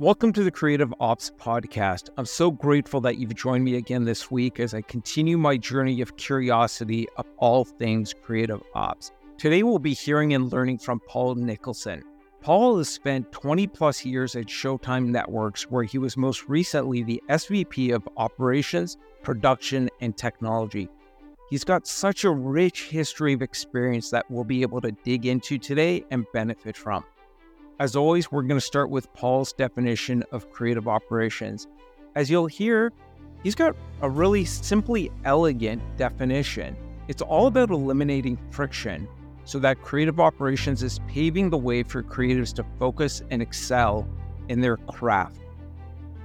Welcome to the Creative Ops Podcast. I'm so grateful that you've joined me again this week as I continue my journey of curiosity of all things creative ops. Today, we'll be hearing and learning from Paul Nicholson. Paul has spent 20 plus years at Showtime Networks, where he was most recently the SVP of Operations, Production, and Technology. He's got such a rich history of experience that we'll be able to dig into today and benefit from. As always, we're going to start with Paul's definition of creative operations. As you'll hear, he's got a really simply elegant definition. It's all about eliminating friction so that creative operations is paving the way for creatives to focus and excel in their craft.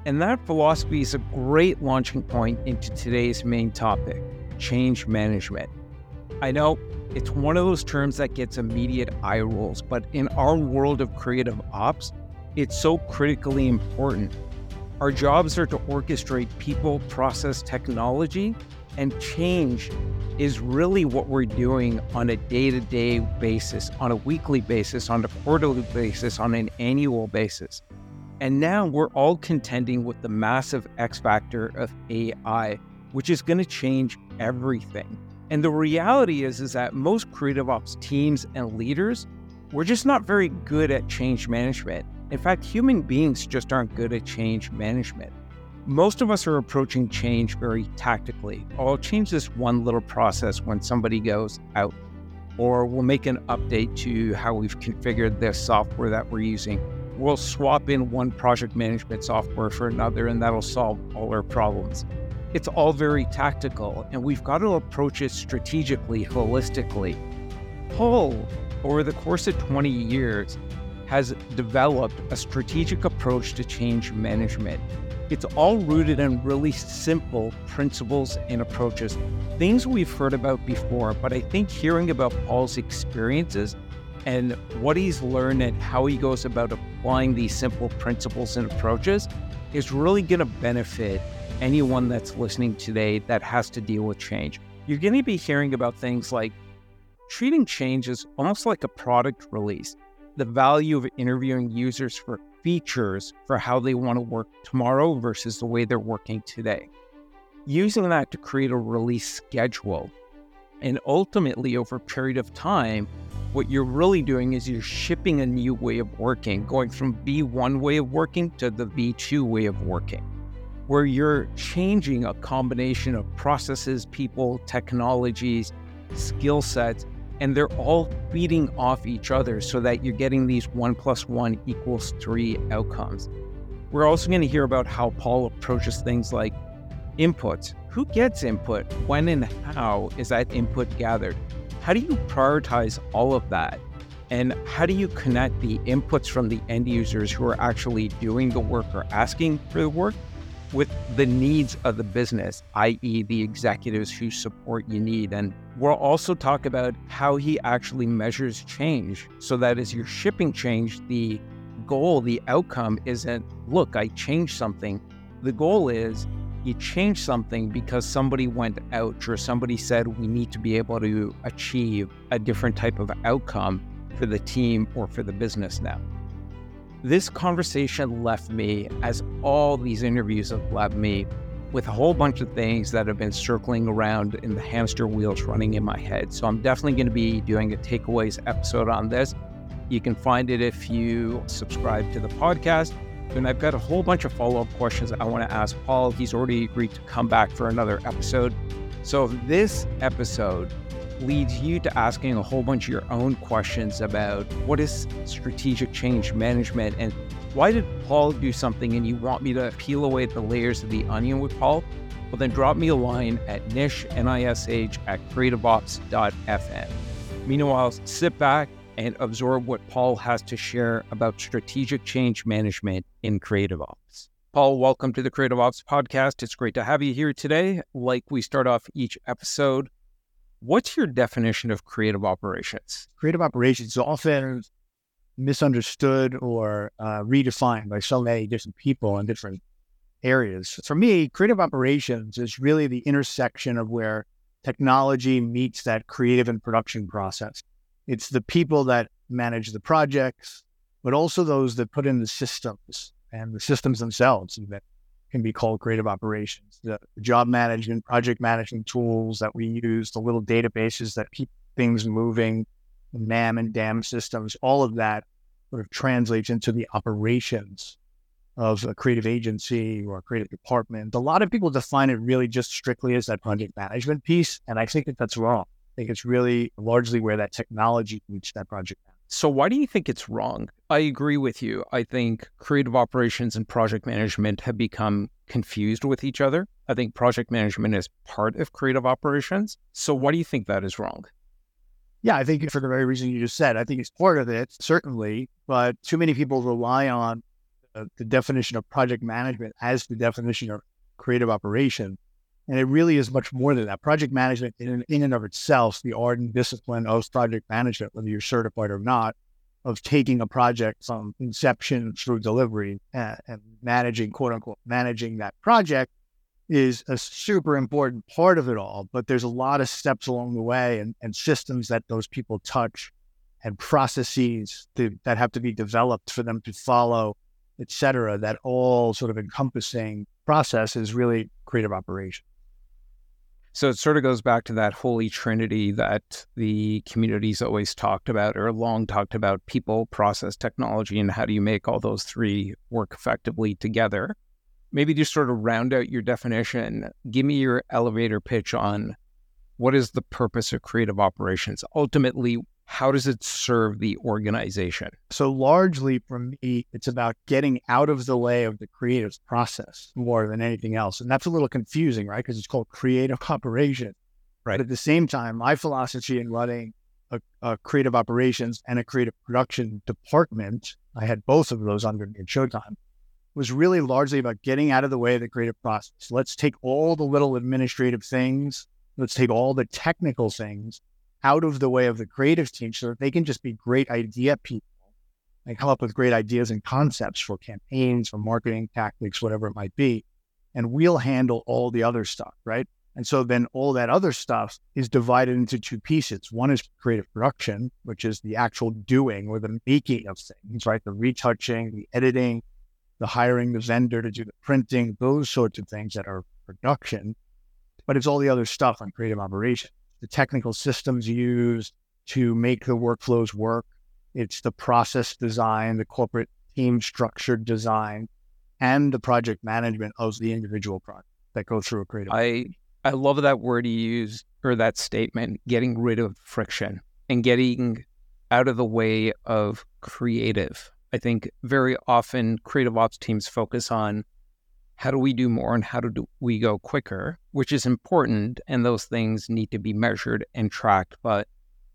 And that philosophy is a great launching point into today's main topic change management. I know it's one of those terms that gets immediate eye rolls, but in our world of creative ops, it's so critically important. Our jobs are to orchestrate people, process, technology, and change is really what we're doing on a day to day basis, on a weekly basis, on a quarterly basis, on an annual basis. And now we're all contending with the massive X factor of AI, which is going to change everything. And the reality is, is that most creative ops teams and leaders, we're just not very good at change management. In fact, human beings just aren't good at change management. Most of us are approaching change very tactically. I'll change this one little process when somebody goes out, or we'll make an update to how we've configured this software that we're using. We'll swap in one project management software for another, and that'll solve all our problems it's all very tactical, and we've got to approach it strategically, holistically. Paul, over the course of 20 years, has developed a strategic approach to change management. It's all rooted in really simple principles and approaches, things we've heard about before. But I think hearing about Paul's experiences and what he's learned and how he goes about applying these simple principles and approaches is really going to benefit anyone that's listening today that has to deal with change. You're going to be hearing about things like treating change as almost like a product release, the value of interviewing users for features for how they want to work tomorrow versus the way they're working today. Using that to create a release schedule. And ultimately, over a period of time, what you're really doing is you're shipping a new way of working, going from V1 way of working to the V2 way of working where you're changing a combination of processes, people, technologies, skill sets, and they're all feeding off each other so that you're getting these one plus one equals three outcomes. We're also going to hear about how Paul approaches things like inputs. Who gets input? When and how is that input gathered? How do you prioritize all of that? And how do you connect the inputs from the end users who are actually doing the work or asking for the work with the needs of the business, i.e., the executives whose support you need. And we'll also talk about how he actually measures change so that as you're shipping change, the goal, the outcome isn't, look, I changed something. The goal is you change something because somebody went out or somebody said we need to be able to achieve a different type of outcome for the team or for the business now. This conversation left me, as all these interviews have left me, with a whole bunch of things that have been circling around in the hamster wheels running in my head. So I'm definitely going to be doing a takeaways episode on this. You can find it if you subscribe to the podcast. And I've got a whole bunch of follow up questions I want to ask Paul. He's already agreed to come back for another episode. So, this episode leads you to asking a whole bunch of your own questions about what is strategic change management and why did Paul do something and you want me to peel away the layers of the onion with Paul? Well, then drop me a line at nish, N-I-S-H, at creativeops.fm. Meanwhile, sit back and absorb what Paul has to share about strategic change management in Creative Ops. Paul, welcome to the Creative Ops podcast. It's great to have you here today. Like we start off each episode, What's your definition of creative operations? Creative operations is often misunderstood or uh, redefined by so many different people in different areas. For me, creative operations is really the intersection of where technology meets that creative and production process. It's the people that manage the projects, but also those that put in the systems and the systems themselves that can be called creative operations. The job management, project management tools that we use, the little databases that keep things moving, MAM and DAM systems, all of that sort of translates into the operations of a creative agency or a creative department. A lot of people define it really just strictly as that project management piece. And I think that that's wrong. I think it's really largely where that technology meets that project. So, why do you think it's wrong? I agree with you. I think creative operations and project management have become confused with each other. I think project management is part of creative operations. So, why do you think that is wrong? Yeah, I think for the very reason you just said, I think it's part of it, certainly, but too many people rely on uh, the definition of project management as the definition of creative operation. And it really is much more than that. Project management, in, in and of itself, the art and discipline of project management, whether you're certified or not, of taking a project from inception through delivery and, and managing, quote unquote, managing that project is a super important part of it all. But there's a lot of steps along the way and, and systems that those people touch and processes to, that have to be developed for them to follow, et cetera, that all sort of encompassing process is really creative operation. So it sort of goes back to that holy trinity that the communities always talked about or long talked about people, process, technology, and how do you make all those three work effectively together. Maybe just sort of round out your definition. Give me your elevator pitch on what is the purpose of creative operations? Ultimately, how does it serve the organization? So, largely for me, it's about getting out of the way of the creative process more than anything else. And that's a little confusing, right? Because it's called creative operation. Right. But at the same time, my philosophy in running a, a, creative operations and a creative production department, I had both of those under me at Showtime, was really largely about getting out of the way of the creative process. Let's take all the little administrative things, let's take all the technical things out of the way of the creative team so that they can just be great idea people and come up with great ideas and concepts for campaigns, for marketing tactics, whatever it might be. And we'll handle all the other stuff, right? And so then all that other stuff is divided into two pieces. One is creative production, which is the actual doing or the making of things, right? The retouching, the editing, the hiring the vendor to do the printing, those sorts of things that are production. But it's all the other stuff on creative operation the technical systems used to make the workflows work. It's the process design, the corporate team structure design, and the project management of the individual project that go through a creative. I I love that word you use or that statement, getting rid of friction and getting out of the way of creative. I think very often creative ops teams focus on how do we do more and how do we go quicker, which is important. And those things need to be measured and tracked. But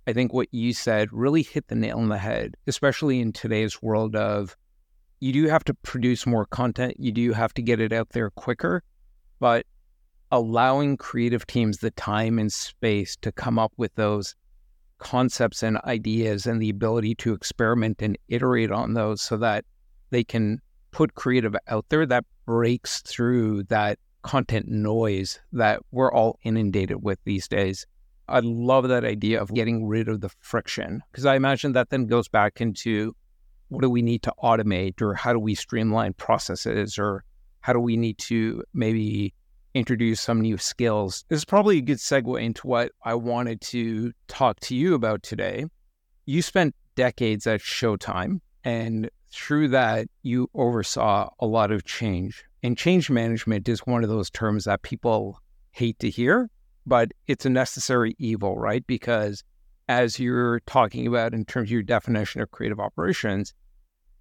I think what you said really hit the nail on the head, especially in today's world of you do have to produce more content, you do have to get it out there quicker, but allowing creative teams the time and space to come up with those concepts and ideas and the ability to experiment and iterate on those so that they can put creative out there that breaks through that content noise that we're all inundated with these days. I love that idea of getting rid of the friction because I imagine that then goes back into what do we need to automate or how do we streamline processes or how do we need to maybe introduce some new skills. This is probably a good segue into what I wanted to talk to you about today. You spent decades at Showtime and through that, you oversaw a lot of change. And change management is one of those terms that people hate to hear, but it's a necessary evil, right? Because as you're talking about in terms of your definition of creative operations,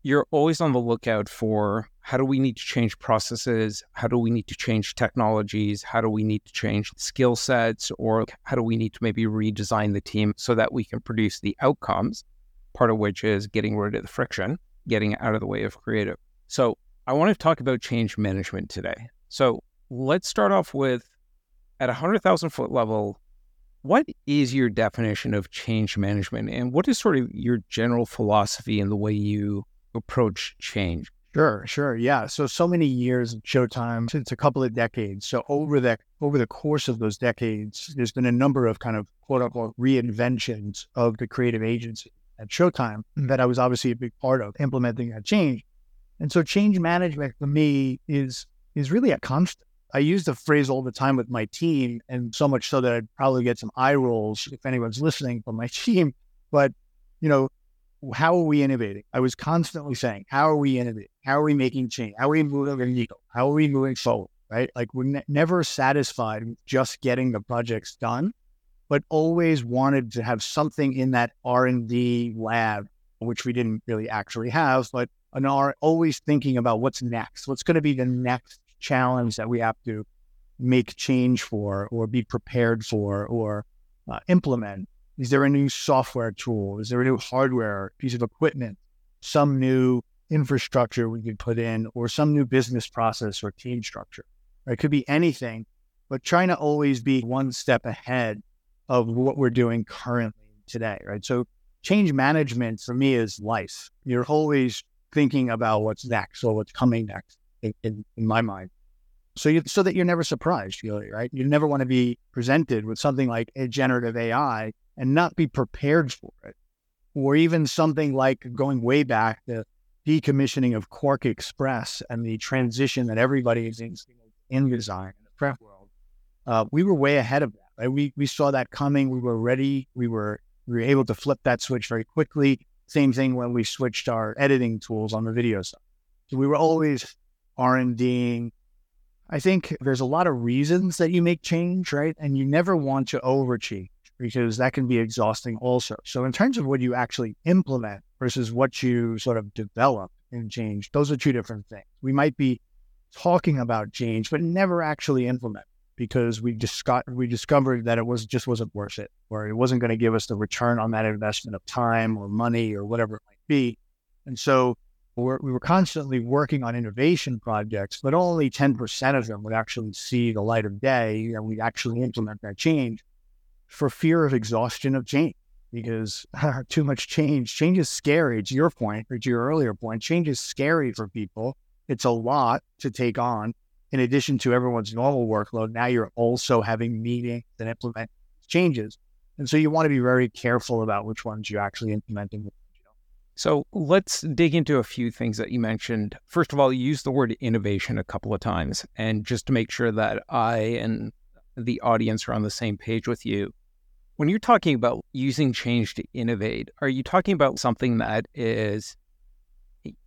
you're always on the lookout for how do we need to change processes? How do we need to change technologies? How do we need to change skill sets? Or how do we need to maybe redesign the team so that we can produce the outcomes? Part of which is getting rid of the friction getting out of the way of creative. So I want to talk about change management today. So let's start off with at a 100,000 foot level, what is your definition of change management and what is sort of your general philosophy in the way you approach change? Sure, sure. Yeah. So so many years of Showtime, since a couple of decades. So over the over the course of those decades, there's been a number of kind of quote unquote reinventions of the creative agency at Showtime that I was obviously a big part of implementing that change. And so change management for me is is really a constant. I use the phrase all the time with my team, and so much so that I'd probably get some eye rolls if anyone's listening from my team. But you know, how are we innovating? I was constantly saying, how are we innovating? How are we making change? How are we moving the needle? How are we moving forward? Right? Like we're ne- never satisfied with just getting the projects done, but always wanted to have something in that R and D lab, which we didn't really actually have, but an R always thinking about what's next. What's going to be the next challenge that we have to make change for, or be prepared for, or uh, implement is there a new software tool? Is there a new hardware piece of equipment? Some new infrastructure we could put in, or some new business process or team structure? It could be anything, but trying to always be one step ahead of what we're doing currently today, right? So change management for me is life. You're always thinking about what's next or what's coming next in, in, in my mind. So you, so that you're never surprised, really, right? You never want to be presented with something like a generative AI and not be prepared for it. Or even something like going way back, the decommissioning of QuarkXPress and the transition that everybody is in, in design in the prep world. Uh, we were way ahead of that. Right? We we saw that coming. We were ready. We were we were able to flip that switch very quickly. Same thing when we switched our editing tools on the video side. So we were always R and Ding. I think there's a lot of reasons that you make change, right? And you never want to overachieve because that can be exhausting also. So, in terms of what you actually implement versus what you sort of develop in change, those are two different things. We might be talking about change, but never actually implement because we just got we discovered that it was just wasn't worth it, or it wasn't going to give us the return on that investment of time or money or whatever it might be. And so we're, we were constantly working on innovation projects, but only 10% of them would actually see the light of day and we'd actually implement that change for fear of exhaustion of change because too much change. Change is scary. To your point, or to your earlier point, change is scary for people. It's a lot to take on. In addition to everyone's normal workload, now you're also having meetings and implement changes. And so you want to be very careful about which ones you're actually implementing. So let's dig into a few things that you mentioned. First of all, you used the word innovation a couple of times. And just to make sure that I and the audience are on the same page with you. When you're talking about using change to innovate, are you talking about something that is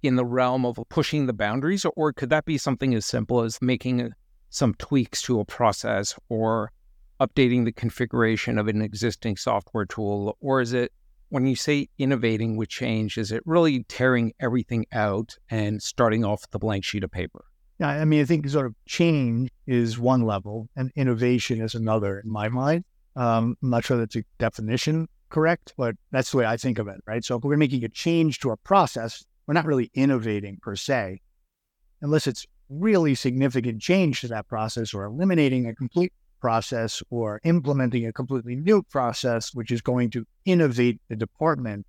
in the realm of pushing the boundaries, or could that be something as simple as making some tweaks to a process or updating the configuration of an existing software tool? Or is it when you say innovating with change, is it really tearing everything out and starting off the blank sheet of paper? Yeah, I mean, I think sort of change is one level and innovation is another in my mind. Um, I'm not sure that's a definition correct, but that's the way I think of it, right? So if we're making a change to a process, we're not really innovating per se, unless it's really significant change to that process or eliminating a complete process or implementing a completely new process, which is going to innovate the department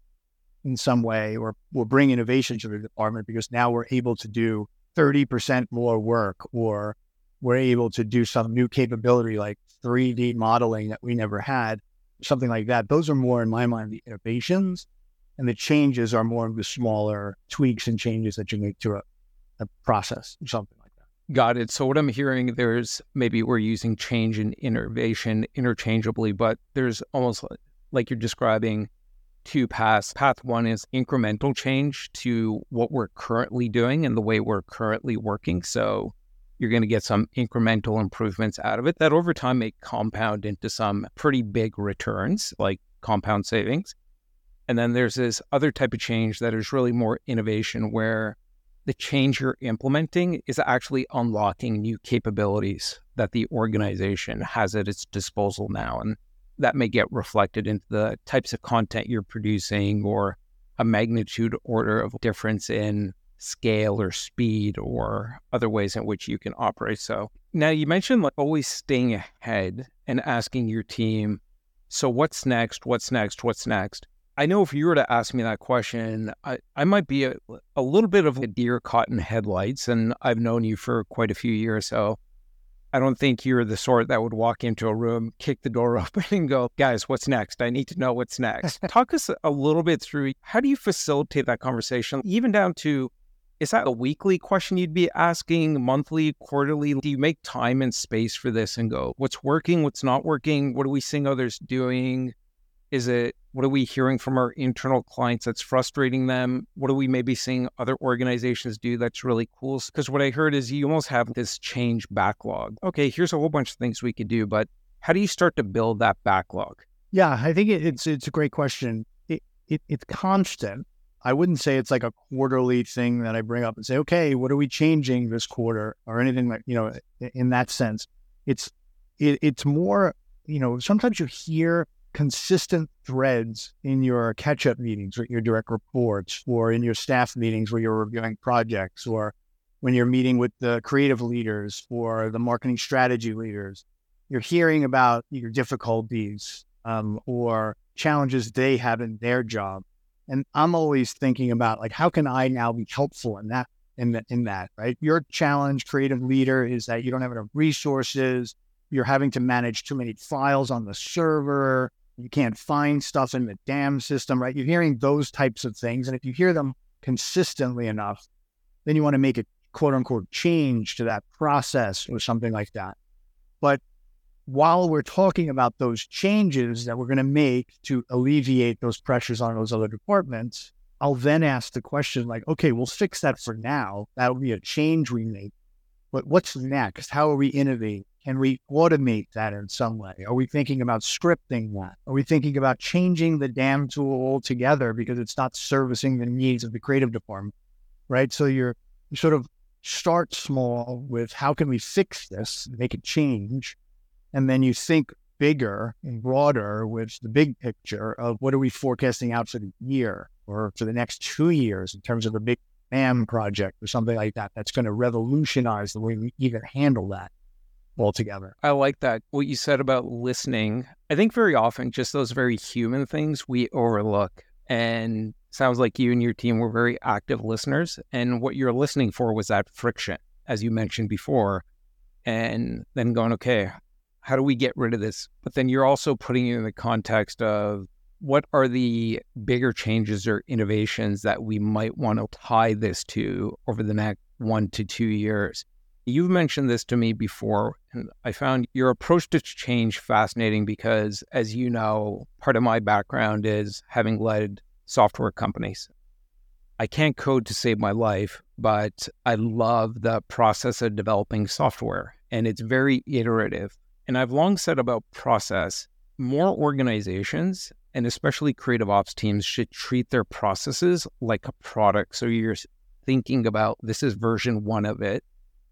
in some way or will bring innovation to the department because now we're able to do 30% more work or we're able to do some new capability like 3D modeling that we never had, something like that. Those are more, in my mind, the innovations. And the changes are more of the smaller tweaks and changes that you make to a, a process or something like that. Got it. So, what I'm hearing, there's maybe we're using change and innovation interchangeably, but there's almost like you're describing two paths. Path one is incremental change to what we're currently doing and the way we're currently working. So you're going to get some incremental improvements out of it that over time may compound into some pretty big returns, like compound savings. And then there's this other type of change that is really more innovation where the change you're implementing is actually unlocking new capabilities that the organization has at its disposal now. And that may get reflected into the types of content you're producing or a magnitude order of difference in scale or speed or other ways in which you can operate. So now you mentioned like always staying ahead and asking your team, so what's next? What's next? What's next? I know if you were to ask me that question, I, I might be a, a little bit of a deer caught in headlights. And I've known you for quite a few years. So I don't think you're the sort that would walk into a room, kick the door open, and go, guys, what's next? I need to know what's next. Talk us a little bit through how do you facilitate that conversation, even down to is that a weekly question you'd be asking, monthly, quarterly? Do you make time and space for this and go, what's working, what's not working? What are we seeing others doing? Is it what are we hearing from our internal clients that's frustrating them? What are we maybe seeing other organizations do that's really cool? Because what I heard is you almost have this change backlog. Okay, here's a whole bunch of things we could do, but how do you start to build that backlog? Yeah, I think it's it's a great question. It, it it's constant I wouldn't say it's like a quarterly thing that I bring up and say, okay, what are we changing this quarter or anything like, you know, in that sense. It's, it, it's more, you know, sometimes you hear consistent threads in your catch up meetings with your direct reports or in your staff meetings where you're reviewing projects or when you're meeting with the creative leaders or the marketing strategy leaders. You're hearing about your difficulties um, or challenges they have in their job and I'm always thinking about like, how can I now be helpful in that, in, the, in that, right? Your challenge, creative leader, is that you don't have enough resources. You're having to manage too many files on the server. You can't find stuff in the DAM system, right? You're hearing those types of things. And if you hear them consistently enough, then you want to make a quote unquote change to that process or something like that. But while we're talking about those changes that we're going to make to alleviate those pressures on those other departments, I'll then ask the question like, okay, we'll fix that for now. That'll be a change we make. But what's next? How are we innovating? Can we automate that in some way? Are we thinking about scripting that? Are we thinking about changing the DAM tool altogether because it's not servicing the needs of the creative department? Right. So you're you sort of start small with how can we fix this, make a change, and then you think bigger and broader with the big picture of what are we forecasting out for the year or for the next two years in terms of a big BAM project or something like that that's going to revolutionize the way we even handle that altogether. I like that. What you said about listening. I think very often just those very human things we overlook. And sounds like you and your team were very active listeners. And what you're listening for was that friction, as you mentioned before. And then going, okay, how do we get rid of this? But then you're also putting it in the context of what are the bigger changes or innovations that we might want to tie this to over the next one to two years? You've mentioned this to me before, and I found your approach to change fascinating because, as you know, part of my background is having led software companies. I can't code to save my life, but I love the process of developing software, and it's very iterative. And I've long said about process, more organizations and especially creative ops teams should treat their processes like a product. So you're thinking about this is version one of it,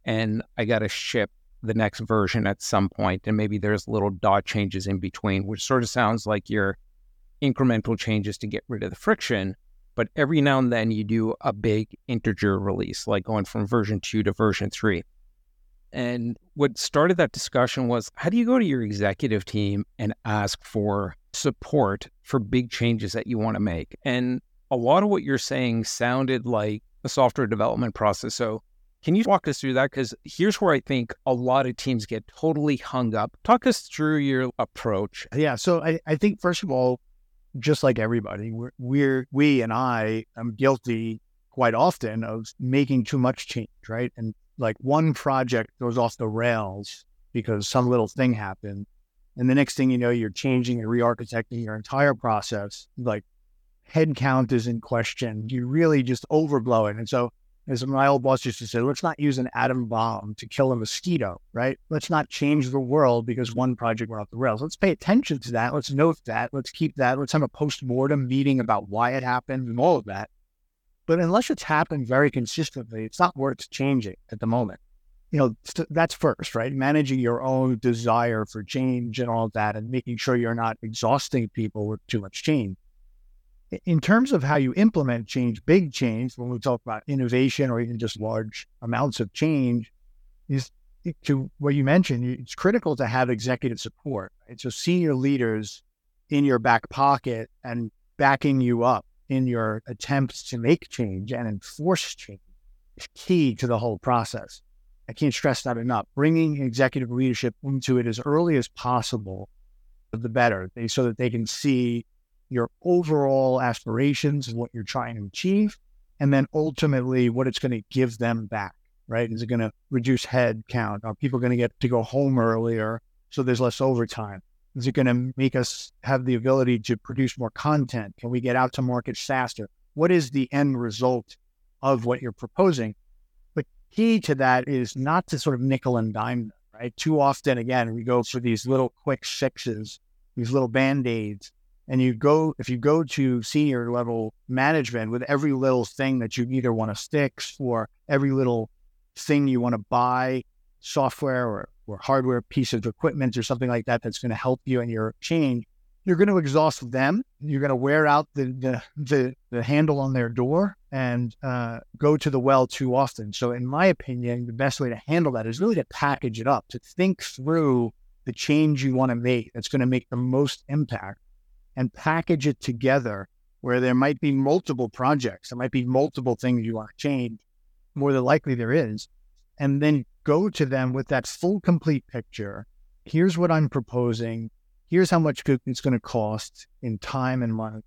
and I got to ship the next version at some point, and maybe there's little dot changes in between, which sort of sounds like your incremental changes to get rid of the friction. But every now and then you do a big integer release, like going from version two to version three. And what started that discussion was how do you go to your executive team and ask for support for big changes that you want to make? And a lot of what you're saying sounded like a software development process. So, can you walk us through that? Because here's where I think a lot of teams get totally hung up. Talk us through your approach. Yeah. So, I, I think, first of all, just like everybody, we're, we're we and I am guilty quite often of making too much change, right? And like one project goes off the rails because some little thing happened. And the next thing you know, you're changing and re-architecting your entire process. Like headcount is in question. You really just overblow it. And so as my old boss used to say, let's not use an atom bomb to kill a mosquito, right? Let's not change the world because one project went off the rails. Let's pay attention to that. Let's note that. Let's keep that. Let's have a post-mortem meeting about why it happened and all of that. But unless it's happened very consistently, it's not worth changing at the moment. You know, that's first, right? Managing your own desire for change and all of that, and making sure you're not exhausting people with too much change. In terms of how you implement change, big change, when we talk about innovation or even just large amounts of change, is to what you mentioned, it's critical to have executive support. Right? So senior leaders in your back pocket and backing you up in your attempts to make change and enforce change is key to the whole process. I can't stress that enough. Bringing executive leadership into it as early as possible, the better, so that they can see your overall aspirations and what you're trying to achieve, and then ultimately what it's going to give them back, right? Is it going to reduce head count? Are people going to get to go home earlier so there's less overtime? Is it going to make us have the ability to produce more content? Can we get out to market faster? What is the end result of what you're proposing? But key to that is not to sort of nickel and dime them, right? Too often, again, we go for these little quick fixes, these little band aids and you go if you go to senior level management with every little thing that you either want to fix or every little thing you want to buy software or, or hardware piece of equipment or something like that that's going to help you in your change you're going to exhaust them. You're going to wear out the, the the, the handle on their door and uh, go to the well too often. So in my opinion the best way to handle that is really to package it up to think through the change you want to make that's going to make the most impact and package it together where there might be multiple projects, there might be multiple things you want to change. More than likely there is. And then go to them with that full, complete picture. Here's what I'm proposing. Here's how much it's going to cost in time and money.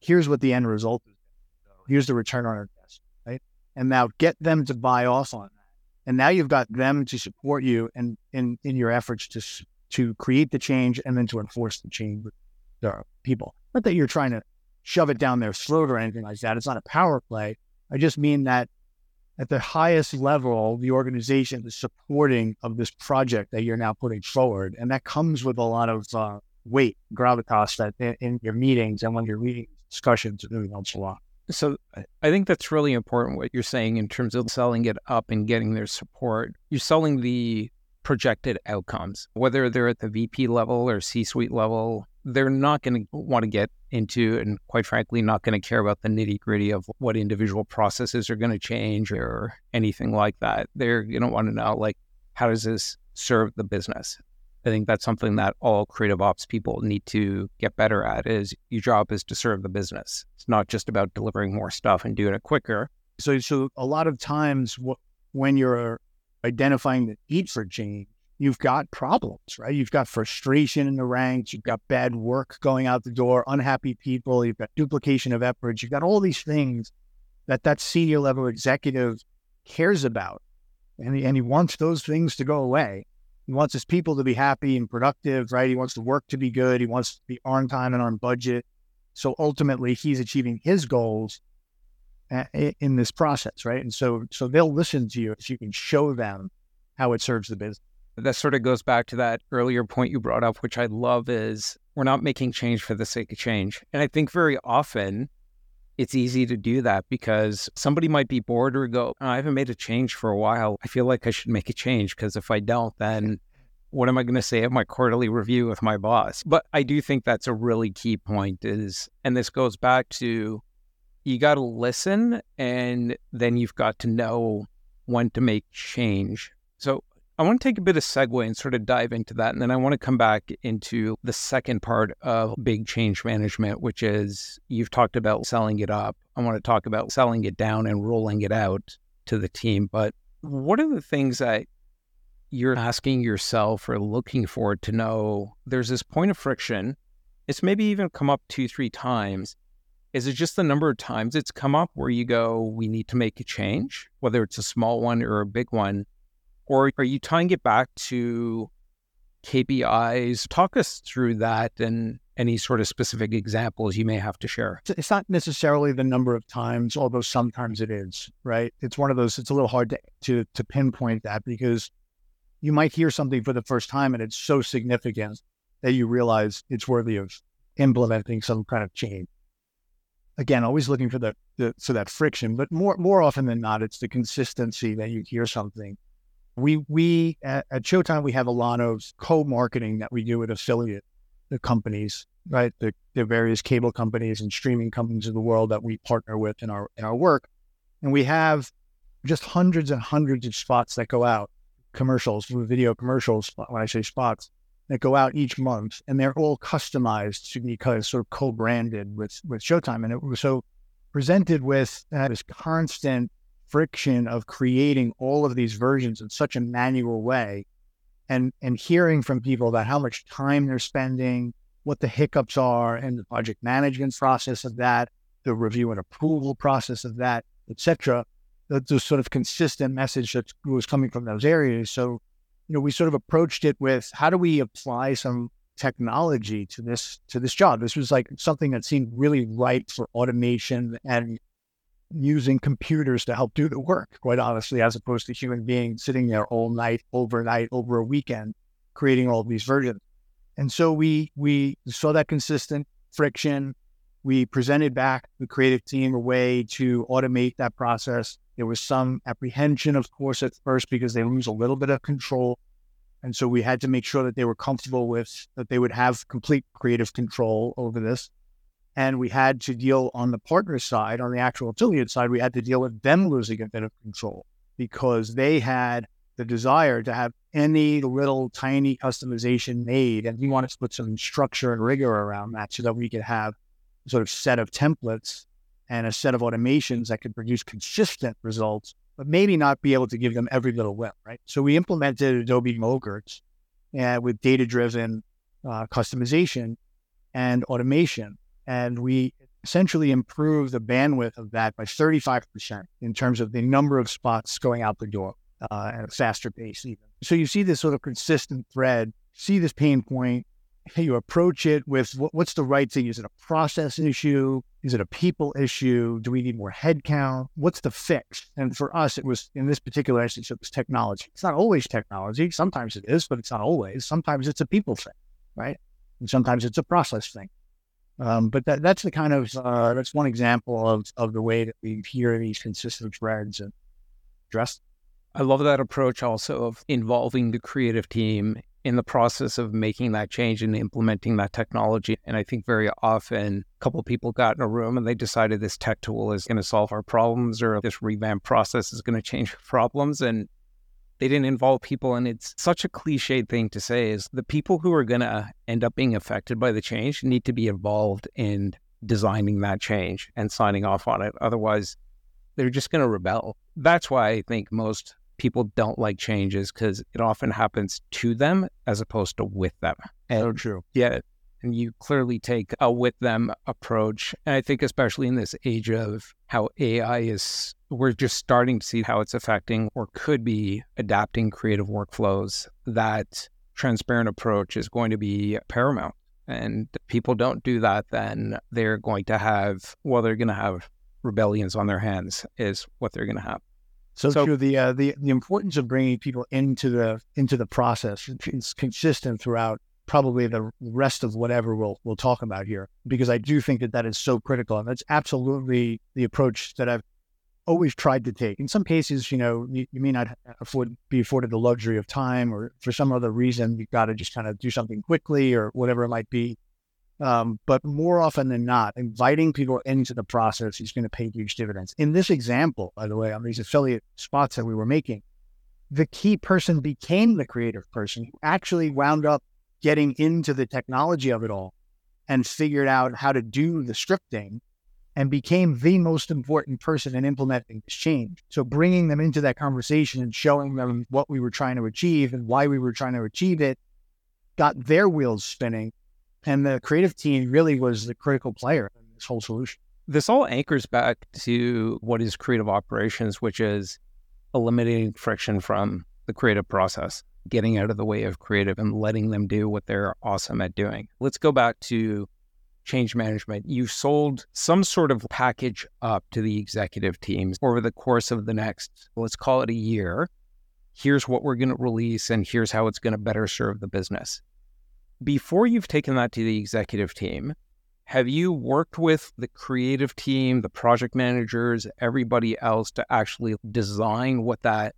Here's what the end result is. Here's the return on investment, right? And now get them to buy off on that. And now you've got them to support you and in, in your efforts to to create the change and then to enforce the change people. Not that you're trying to shove it down their throat or anything like that. It's not a power play. I just mean that at the highest level, the organization is supporting of this project that you're now putting forward. And that comes with a lot of uh, weight, gravitas that in, in, your meetings and when you're leading discussions, really helps a lot. So I think that's really important what you're saying in terms of selling it up and getting their support. You're selling the projected outcomes, whether they're at the VP level or C suite level, they're not going to want to get into and quite frankly not going to care about the nitty gritty of what individual processes are going to change or anything like that. They're going to want to know like how does this serve the business? I think that's something that all creative ops people need to get better at is your job is to serve the business. It's not just about delivering more stuff and doing it quicker. So so a lot of times when you're identifying the need for change you've got problems, right? You've got frustration in the ranks, you've got bad work going out the door, unhappy people, you've got duplication of efforts, you've got all these things that that senior level executive cares about. And he, and he wants those things to go away. He wants his people to be happy and productive, right? He wants the work to be good. He wants to be on time and on budget. So ultimately, he's achieving his goals in this process, right? And so, so they'll listen to you if you can show them how it serves the business that sort of goes back to that earlier point you brought up, which I love is we're not making change for the sake of change. And I think very often it's easy to do that because somebody might be bored or go, oh, I haven't made a change for a while. I feel like I should make a change because if I don't, then what am I going to say at my quarterly review with my boss? But I do think that's a really key point is, and this goes back to you got to listen and then you've got to know when to make change. So I want to take a bit of segue and sort of dive into that. And then I want to come back into the second part of big change management, which is you've talked about selling it up. I want to talk about selling it down and rolling it out to the team. But what are the things that you're asking yourself or looking for to know there's this point of friction? It's maybe even come up two, three times. Is it just the number of times it's come up where you go, we need to make a change, whether it's a small one or a big one? Or are you tying it back to KPIs? Talk us through that and any sort of specific examples you may have to share. It's not necessarily the number of times, although sometimes it is, right? It's one of those, it's a little hard to, to, to pinpoint that because you might hear something for the first time and it's so significant that you realize it's worthy of implementing some kind of change. Again, always looking for the, the for that friction, but more more often than not, it's the consistency that you hear something we we at, at Showtime we have a lot of co-marketing that we do with affiliate the companies, right? The, the various cable companies and streaming companies of the world that we partner with in our in our work, and we have just hundreds and hundreds of spots that go out, commercials, video commercials. When I say spots, that go out each month, and they're all customized to be kind of sort of co-branded with with Showtime, and it was so presented with uh, this constant friction of creating all of these versions in such a manual way and and hearing from people about how much time they're spending, what the hiccups are and the project management process of that, the review and approval process of that, etc. That's a sort of consistent message that was coming from those areas. So, you know, we sort of approached it with how do we apply some technology to this to this job? This was like something that seemed really ripe for automation and using computers to help do the work, quite honestly, as opposed to human beings sitting there all night, overnight, over a weekend, creating all these versions. And so we we saw that consistent friction. We presented back the creative team a way to automate that process. There was some apprehension, of course, at first because they lose a little bit of control. And so we had to make sure that they were comfortable with that they would have complete creative control over this. And we had to deal on the partner side, on the actual affiliate side, we had to deal with them losing a bit of control because they had the desire to have any little tiny customization made. And we wanted to put some structure and rigor around that so that we could have sort of set of templates and a set of automations that could produce consistent results, but maybe not be able to give them every little whim, right? So we implemented Adobe MOGRTs uh, with data driven uh, customization and automation and we essentially improved the bandwidth of that by 35% in terms of the number of spots going out the door uh, at a faster pace, even. So you see this sort of consistent thread, see this pain point, you approach it with what's the right thing? Is it a process issue? Is it a people issue? Do we need more headcount? What's the fix? And for us, it was in this particular instance, it was technology. It's not always technology. Sometimes it is, but it's not always. Sometimes it's a people thing, right? And sometimes it's a process thing. Um, but that, that's the kind of uh, that's one example of of the way that we hear these consistent threads and address. I love that approach also of involving the creative team in the process of making that change and implementing that technology. And I think very often a couple people got in a room and they decided this tech tool is going to solve our problems or this revamp process is going to change problems. And they didn't involve people. And it's such a cliched thing to say is the people who are going to end up being affected by the change need to be involved in designing that change and signing off on it. Otherwise, they're just going to rebel. That's why I think most people don't like changes because it often happens to them as opposed to with them. And so true. Yeah. And you clearly take a with them approach. And I think, especially in this age of how AI is we're just starting to see how it's affecting or could be adapting creative workflows. That transparent approach is going to be paramount. And people don't do that, then they're going to have, well, they're going to have rebellions on their hands, is what they're going to have. So, so true. The, uh, the the importance of bringing people into the into the process is consistent throughout probably the rest of whatever we'll we'll talk about here because I do think that that is so critical and that's absolutely the approach that I've always tried to take. In some cases, you know, you, you may not afford be afforded the luxury of time, or for some other reason, you've got to just kind of do something quickly or whatever it might be. Um, but more often than not, inviting people into the process is going to pay huge dividends. In this example, by the way, on these affiliate spots that we were making, the key person became the creative person who actually wound up getting into the technology of it all and figured out how to do the scripting and became the most important person in implementing this change. So bringing them into that conversation and showing them what we were trying to achieve and why we were trying to achieve it got their wheels spinning. And the creative team really was the critical player in this whole solution. This all anchors back to what is creative operations, which is eliminating friction from the creative process, getting out of the way of creative and letting them do what they're awesome at doing. Let's go back to change management, you sold some sort of package up to the executive teams over the course of the next, let's call it a year. Here's what we're going to release, and here's how it's going to better serve the business. Before you've taken that to the executive team, have you worked with the creative team, the project managers, everybody else to actually design what that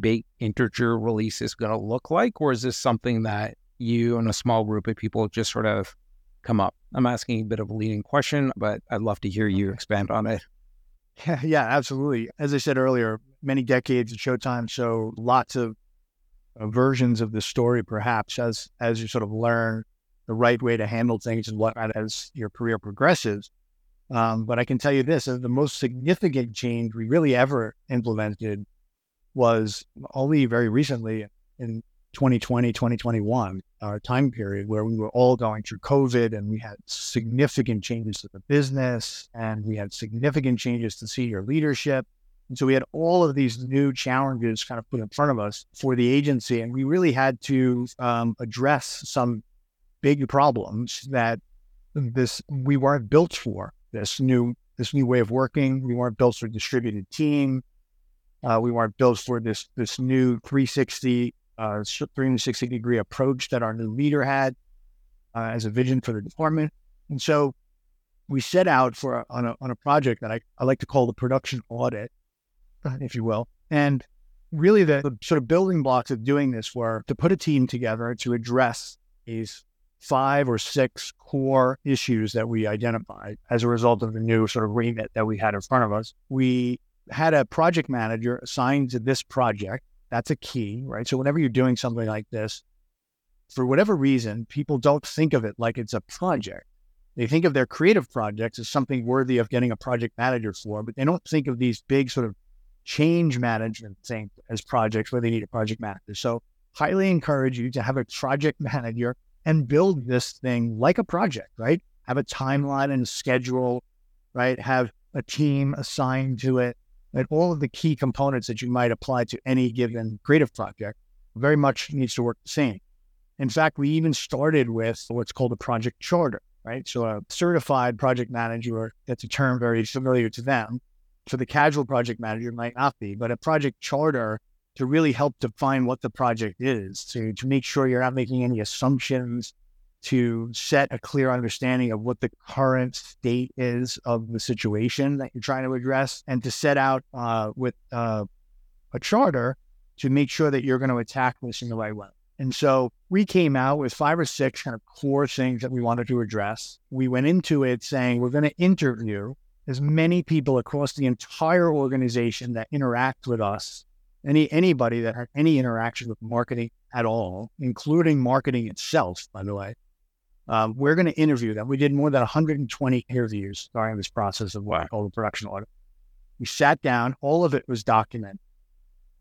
big integer release is going to look like? Or is this something that you and a small group of people just sort of come up? I'm asking a bit of a leading question, but I'd love to hear you expand on it. Yeah, yeah, absolutely. As I said earlier, many decades of Showtime, so lots of uh, versions of the story, perhaps as as you sort of learn the right way to handle things and whatnot as your career progresses. Um, but I can tell you this: the most significant change we really ever implemented was only very recently in 2020, 2021, our time period where we were all going through COVID and we had significant changes to the business and we had significant changes to senior leadership. And so we had all of these new challenges kind of put in front of us for the agency. And we really had to um, address some big problems that this we weren't built for this new this new way of working. We weren't built for a distributed team. Uh, we weren't built for this this new 360 uh, 360 degree approach that our new leader had uh, as a vision for the department. And so we set out for on a on a project that I, I like to call the production audit, if you will. And really the, the sort of building blocks of doing this were to put a team together to address these five or six core issues that we identified as a result of the new sort of remit that we had in front of us. We had a project manager assigned to this project. That's a key, right? So whenever you're doing something like this, for whatever reason, people don't think of it like it's a project. They think of their creative projects as something worthy of getting a project manager for, but they don't think of these big sort of change management things as projects where they need a project manager. So highly encourage you to have a project manager and build this thing like a project, right? Have a timeline and schedule, right? Have a team assigned to it, and all of the key components that you might apply to any given creative project very much needs to work the same. In fact, we even started with what's called a project charter, right? So a certified project manager, that's a term very familiar to them. For the casual project manager, might not be, but a project charter to really help define what the project is, to, to make sure you're not making any assumptions, to set a clear understanding of what the current state is of the situation that you're trying to address, and to set out uh, with uh, a charter to make sure that you're going to attack this in the right way. And so we came out with five or six kind of core things that we wanted to address. We went into it saying we're going to interview as many people across the entire organization that interact with us any anybody that had any interaction with marketing at all, including marketing itself, by the way. Um, we're going to interview them. We did more than 120 interviews during this process of what I call the production audit. We sat down, all of it was documented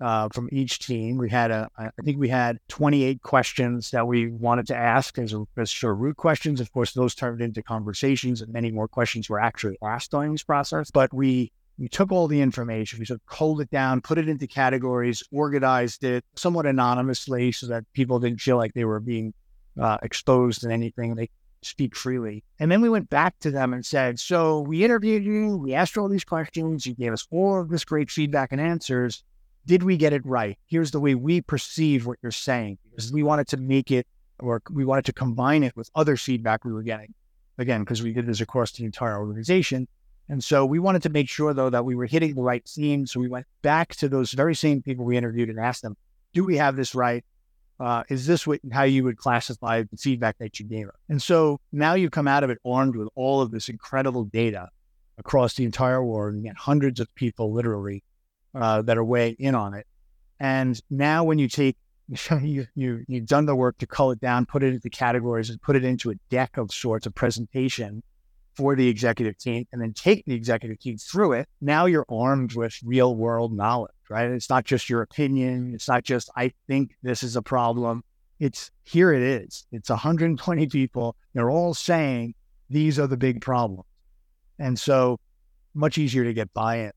uh, from each team. We had a, I think we had 28 questions that we wanted to ask as, a, as sort of root questions. Of course, those turned into conversations, and many more questions were actually asked during this process. But we we took all the information, we sort of culled it down, put it into categories, organized it somewhat anonymously so that people didn't feel like they were being uh, exposed in anything. They speak freely. And then we went back to them and said, So we interviewed you, we asked all these questions, you gave us all of this great feedback and answers. Did we get it right? Here's the way we perceive what you're saying because we wanted to make it or we wanted to combine it with other feedback we were getting. Again, because we did this across the entire organization. And so we wanted to make sure, though, that we were hitting the right themes. So we went back to those very same people we interviewed and asked them, do we have this right? Uh, is this what, how you would classify the feedback that you gave us? And so now you come out of it armed with all of this incredible data across the entire world and hundreds of people literally uh, that are weighing in on it. And now when you take you, you you've done the work to cull it down, put it into categories, and put it into a deck of sorts of presentation for the executive team and then take the executive team through it, now you're armed with real world knowledge, right? It's not just your opinion. It's not just, I think this is a problem. It's here it is. It's 120 people. They're all saying these are the big problems. And so much easier to get buy in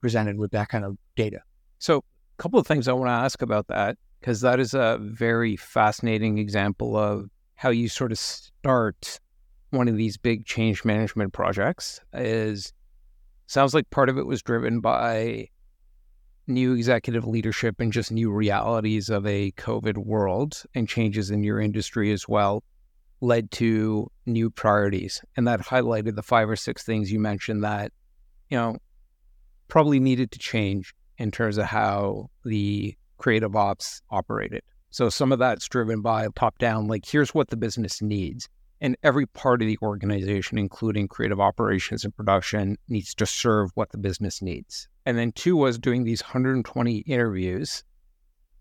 presented with that kind of data. So, a couple of things I want to ask about that, because that is a very fascinating example of how you sort of start one of these big change management projects is sounds like part of it was driven by new executive leadership and just new realities of a COVID world and changes in your industry as well led to new priorities. And that highlighted the five or six things you mentioned that, you know, probably needed to change in terms of how the creative ops operated. So some of that's driven by top down, like here's what the business needs and every part of the organization, including creative operations and production, needs to serve what the business needs. And then two was doing these 120 interviews,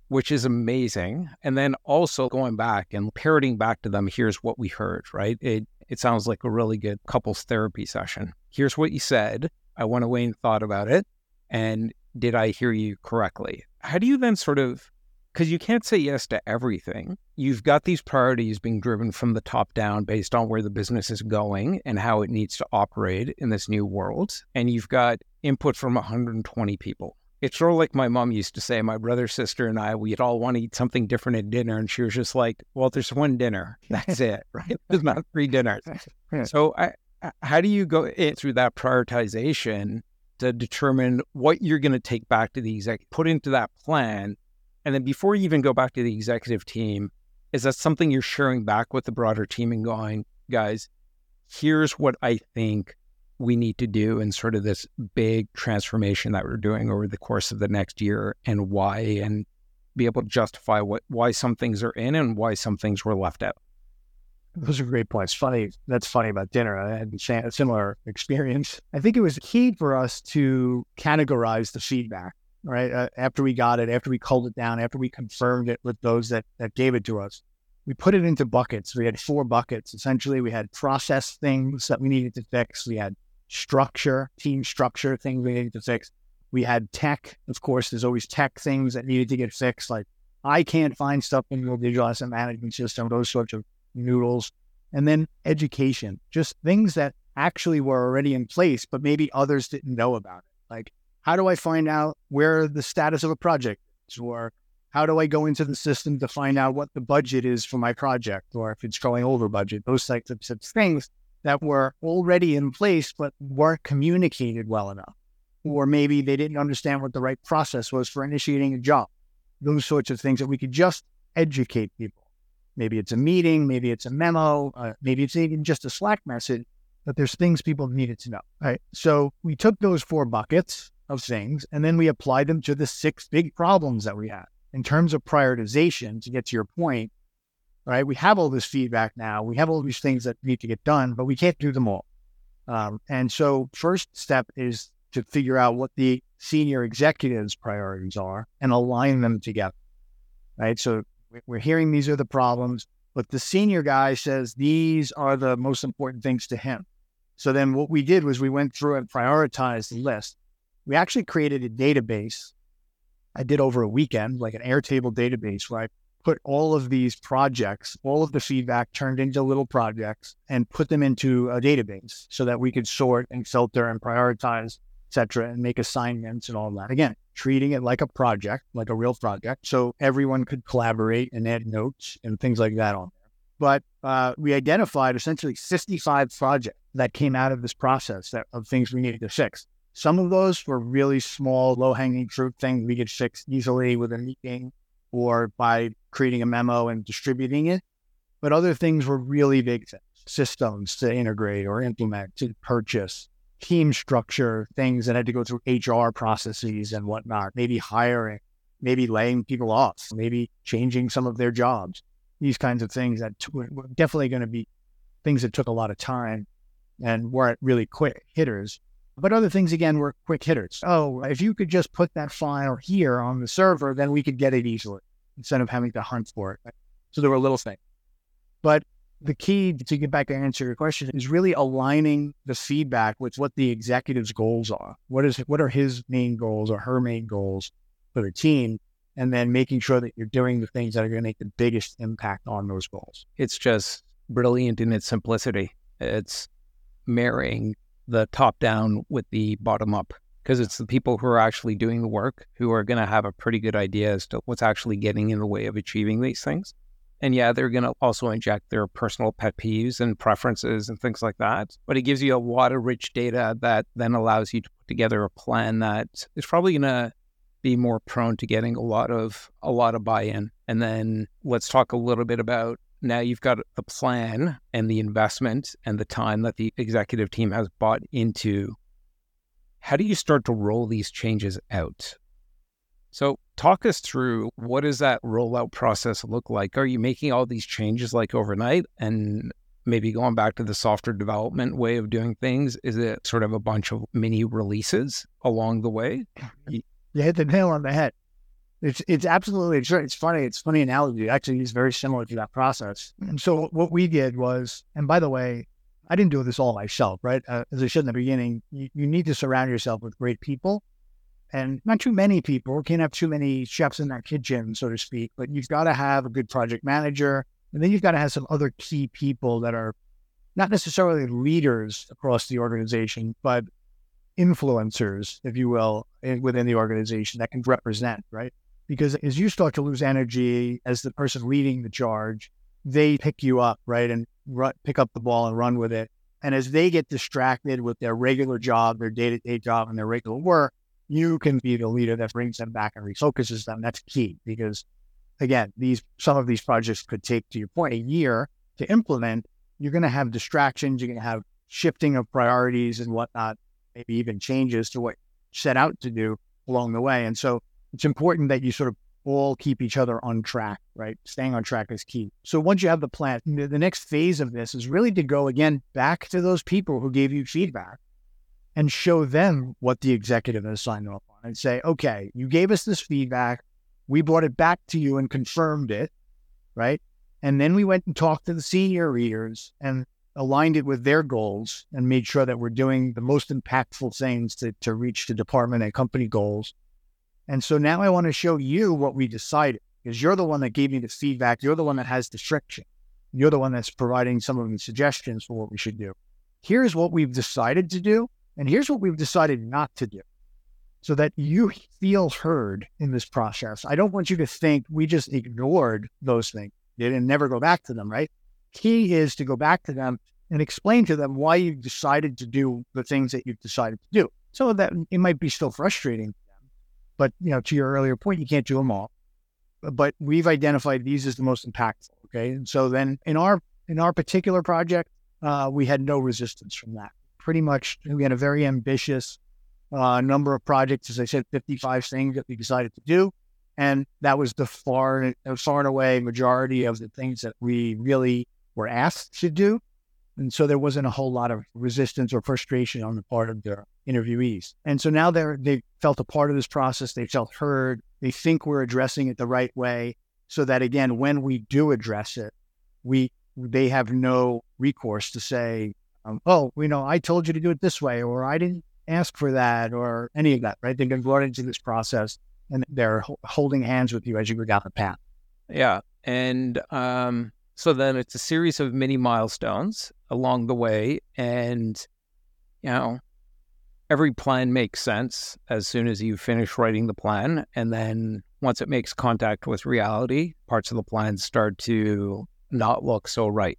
which is amazing. And then also going back and parroting back to them, here's what we heard, right? It it sounds like a really good couples therapy session. Here's what you said. I went away and thought about it. And did I hear you correctly? How do you then sort of because you can't say yes to everything. You've got these priorities being driven from the top down based on where the business is going and how it needs to operate in this new world. And you've got input from 120 people. It's sort of like my mom used to say, my brother, sister, and I, we'd all want to eat something different at dinner. And she was just like, well, there's one dinner. That's it, right? There's not three dinners. So, I, how do you go through that prioritization to determine what you're going to take back to the exec, put into that plan and then before you even go back to the executive team, is that something you're sharing back with the broader team and going, guys, here's what I think we need to do in sort of this big transformation that we're doing over the course of the next year and why and be able to justify what why some things are in and why some things were left out. Those are great points. Funny, that's funny about dinner. I had a similar experience. I think it was key for us to categorize the feedback right? Uh, after we got it, after we culled it down, after we confirmed it with those that, that gave it to us, we put it into buckets. We had four buckets. Essentially, we had process things that we needed to fix. We had structure, team structure things we needed to fix. We had tech. Of course, there's always tech things that needed to get fixed. Like I can't find stuff in your digital asset management system, those sorts of noodles. And then education, just things that actually were already in place, but maybe others didn't know about it. Like how do I find out where the status of a project is? Or how do I go into the system to find out what the budget is for my project or if it's going over budget? Those types of things that were already in place but weren't communicated well enough. Or maybe they didn't understand what the right process was for initiating a job. Those sorts of things that we could just educate people. Maybe it's a meeting, maybe it's a memo, uh, maybe it's even just a Slack message, but there's things people needed to know. Right. So we took those four buckets of things, and then we apply them to the six big problems that we had. In terms of prioritization, to get to your point, right? We have all this feedback now. We have all these things that need to get done, but we can't do them all. Um, and so, first step is to figure out what the senior executives' priorities are and align them together, right? So, we're hearing these are the problems, but the senior guy says these are the most important things to him. So then what we did was we went through and prioritized the list we actually created a database I did over a weekend, like an Airtable database where I put all of these projects, all of the feedback turned into little projects and put them into a database so that we could sort and filter and prioritize, et cetera, and make assignments and all that. Again, treating it like a project, like a real project. So everyone could collaborate and add notes and things like that on there. But uh, we identified essentially 65 projects that came out of this process that, of things we needed to fix. Some of those were really small, low hanging fruit things we could fix easily with a meeting or by creating a memo and distributing it. But other things were really big things systems to integrate or implement, to purchase, team structure, things that had to go through HR processes and whatnot, maybe hiring, maybe laying people off, maybe changing some of their jobs. These kinds of things that t- were definitely going to be things that took a lot of time and weren't really quick hitters. But other things, again, were quick hitters. Oh, if you could just put that file here on the server, then we could get it easily instead of having to hunt for it. So there were little things. But the key to get back to answer your question is really aligning the feedback with what the executive's goals are. What is what are his main goals or her main goals for the team? And then making sure that you're doing the things that are going to make the biggest impact on those goals. It's just brilliant in its simplicity. It's marrying the top down with the bottom up because it's the people who are actually doing the work who are going to have a pretty good idea as to what's actually getting in the way of achieving these things. And yeah, they're going to also inject their personal pet peeves and preferences and things like that. But it gives you a lot of rich data that then allows you to put together a plan that is probably going to be more prone to getting a lot of a lot of buy-in. And then let's talk a little bit about now you've got the plan and the investment and the time that the executive team has bought into. How do you start to roll these changes out? So, talk us through what does that rollout process look like? Are you making all these changes like overnight and maybe going back to the software development way of doing things? Is it sort of a bunch of mini releases along the way? You hit the nail on the head. It's it's absolutely it's, it's funny. It's funny analogy. Actually, it's very similar to that process. And so what we did was, and by the way, I didn't do this all myself, right? Uh, as I said in the beginning, you, you need to surround yourself with great people and not too many people. Can't have too many chefs in that kitchen, so to speak. But you've got to have a good project manager, and then you've got to have some other key people that are not necessarily leaders across the organization, but influencers, if you will, in, within the organization that can represent, right? Because as you start to lose energy as the person leading the charge, they pick you up, right? And run, pick up the ball and run with it. And as they get distracted with their regular job, their day to day job, and their regular work, you can be the leader that brings them back and refocuses them. That's key because, again, these some of these projects could take, to your point, a year to implement. You're going to have distractions. You're going to have shifting of priorities and whatnot, maybe even changes to what set out to do along the way. And so it's important that you sort of all keep each other on track, right? Staying on track is key. So once you have the plan, the next phase of this is really to go again back to those people who gave you feedback and show them what the executive has signed off on and say, okay, you gave us this feedback. We brought it back to you and confirmed it, right? And then we went and talked to the senior leaders and aligned it with their goals and made sure that we're doing the most impactful things to, to reach the department and company goals and so now I want to show you what we decided because you're the one that gave me the feedback. You're the one that has the friction. You're the one that's providing some of the suggestions for what we should do. Here's what we've decided to do, and here's what we've decided not to do so that you feel heard in this process. I don't want you to think we just ignored those things and never go back to them, right? Key is to go back to them and explain to them why you decided to do the things that you've decided to do. So that it might be still frustrating but you know, to your earlier point, you can't do them all. But we've identified these as the most impactful. Okay, and so then in our in our particular project, uh, we had no resistance from that. Pretty much, we had a very ambitious uh, number of projects. As I said, 55 things that we decided to do, and that was the far far and away majority of the things that we really were asked to do. And so there wasn't a whole lot of resistance or frustration on the part of the interviewees. And so now they're they felt a part of this process. They felt heard. They think we're addressing it the right way. So that again, when we do address it, we they have no recourse to say, um, "Oh, you know, I told you to do it this way," or "I didn't ask for that," or any of that. Right? They've been brought into this process, and they're holding hands with you as you go down the path. Yeah, and um, so then it's a series of mini milestones along the way, and you know, every plan makes sense as soon as you finish writing the plan. And then once it makes contact with reality, parts of the plan start to not look so right.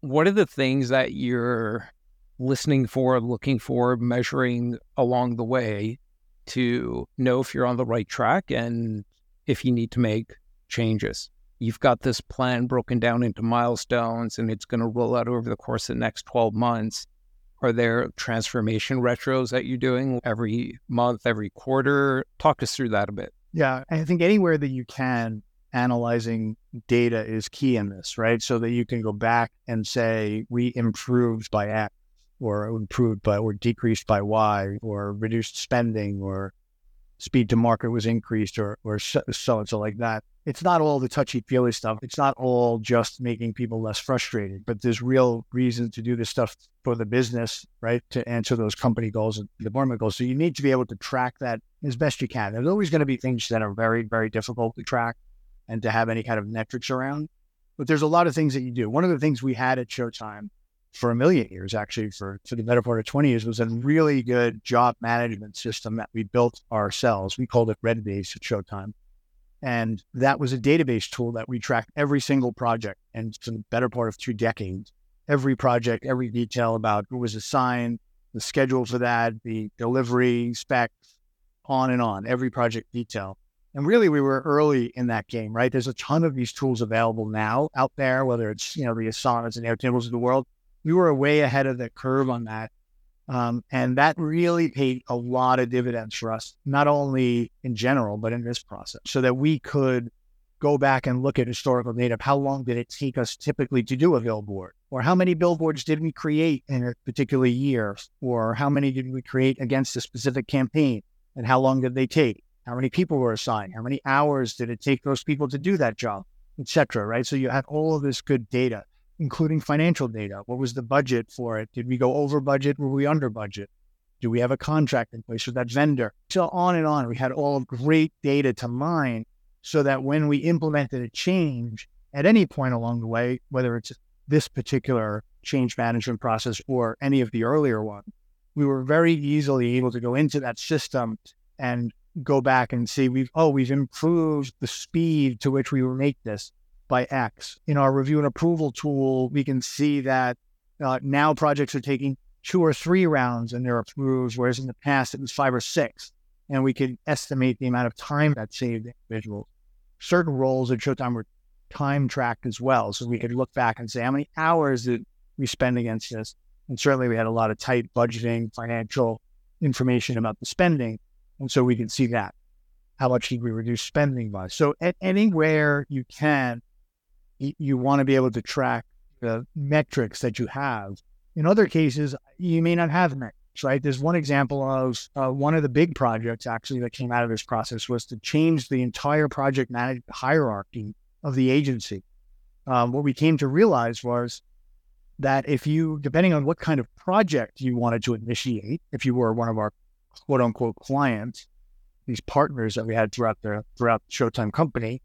What are the things that you're listening for, looking for, measuring along the way to know if you're on the right track and if you need to make changes? You've got this plan broken down into milestones and it's going to roll out over the course of the next 12 months are there transformation retros that you're doing every month, every quarter? Talk us through that a bit. Yeah, I think anywhere that you can, analyzing data is key in this, right? So that you can go back and say, we improved by X, or improved by, or decreased by Y, or reduced spending, or speed to market was increased, or, or so, and so like that it's not all the touchy feely stuff. It's not all just making people less frustrated, but there's real reason to do this stuff for the business, right? To answer those company goals and the department goals. So you need to be able to track that as best you can. There's always going to be things that are very, very difficult to track and to have any kind of metrics around. But there's a lot of things that you do. One of the things we had at Showtime for a million years, actually, for, for the better part of 20 years, was a really good job management system that we built ourselves. We called it Red Redbase at Showtime and that was a database tool that we tracked every single project and for the better part of two decades. Every project, every detail about who was assigned, the schedule for that, the delivery specs, on and on, every project detail. And really, we were early in that game, right? There's a ton of these tools available now out there, whether it's, you know, the Asanas and Airtables of the world. We were way ahead of the curve on that. Um, and that really paid a lot of dividends for us, not only in general, but in this process, so that we could go back and look at historical data how long did it take us typically to do a billboard, or how many billboards did we create in a particular year, or how many did we create against a specific campaign, and how long did they take? How many people were assigned? How many hours did it take those people to do that job, etc. Right. So you have all of this good data including financial data. What was the budget for it? Did we go over budget? Were we under budget? Do we have a contract in place with that vendor? So on and on. We had all great data to mine so that when we implemented a change at any point along the way, whether it's this particular change management process or any of the earlier ones, we were very easily able to go into that system and go back and see we've oh we've improved the speed to which we make this by X. In our review and approval tool, we can see that uh, now projects are taking two or three rounds and they're approved, whereas in the past it was five or six. And we can estimate the amount of time that saved individuals. Certain roles at Showtime were time tracked as well. So we could look back and say, how many hours did we spend against this? And certainly we had a lot of tight budgeting, financial information about the spending. And so we can see that. How much did we reduce spending by? So at anywhere you can, you want to be able to track the metrics that you have. In other cases, you may not have metrics, right? There's one example of uh, one of the big projects actually that came out of this process was to change the entire project management hierarchy of the agency. Um, what we came to realize was that if you, depending on what kind of project you wanted to initiate, if you were one of our quote unquote clients, these partners that we had throughout the throughout Showtime company,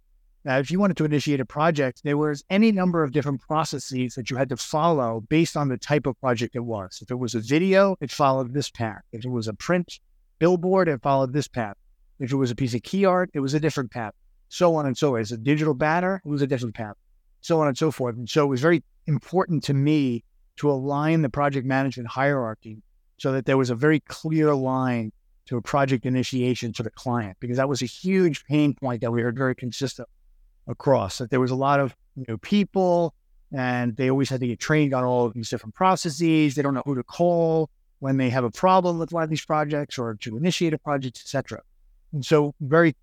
uh, if you wanted to initiate a project, there was any number of different processes that you had to follow based on the type of project it was. If it was a video, it followed this path. If it was a print billboard, it followed this path. If it was a piece of key art, it was a different path. So on and so on. As a digital banner, it was a different path. So on and so forth. And so it was very important to me to align the project management hierarchy so that there was a very clear line to a project initiation to the client, because that was a huge pain point that we heard very consistent across. That there was a lot of you know people, and they always had to get trained on all of these different processes. They don't know who to call when they have a problem with one of these projects or to initiate a project, etc. And so, very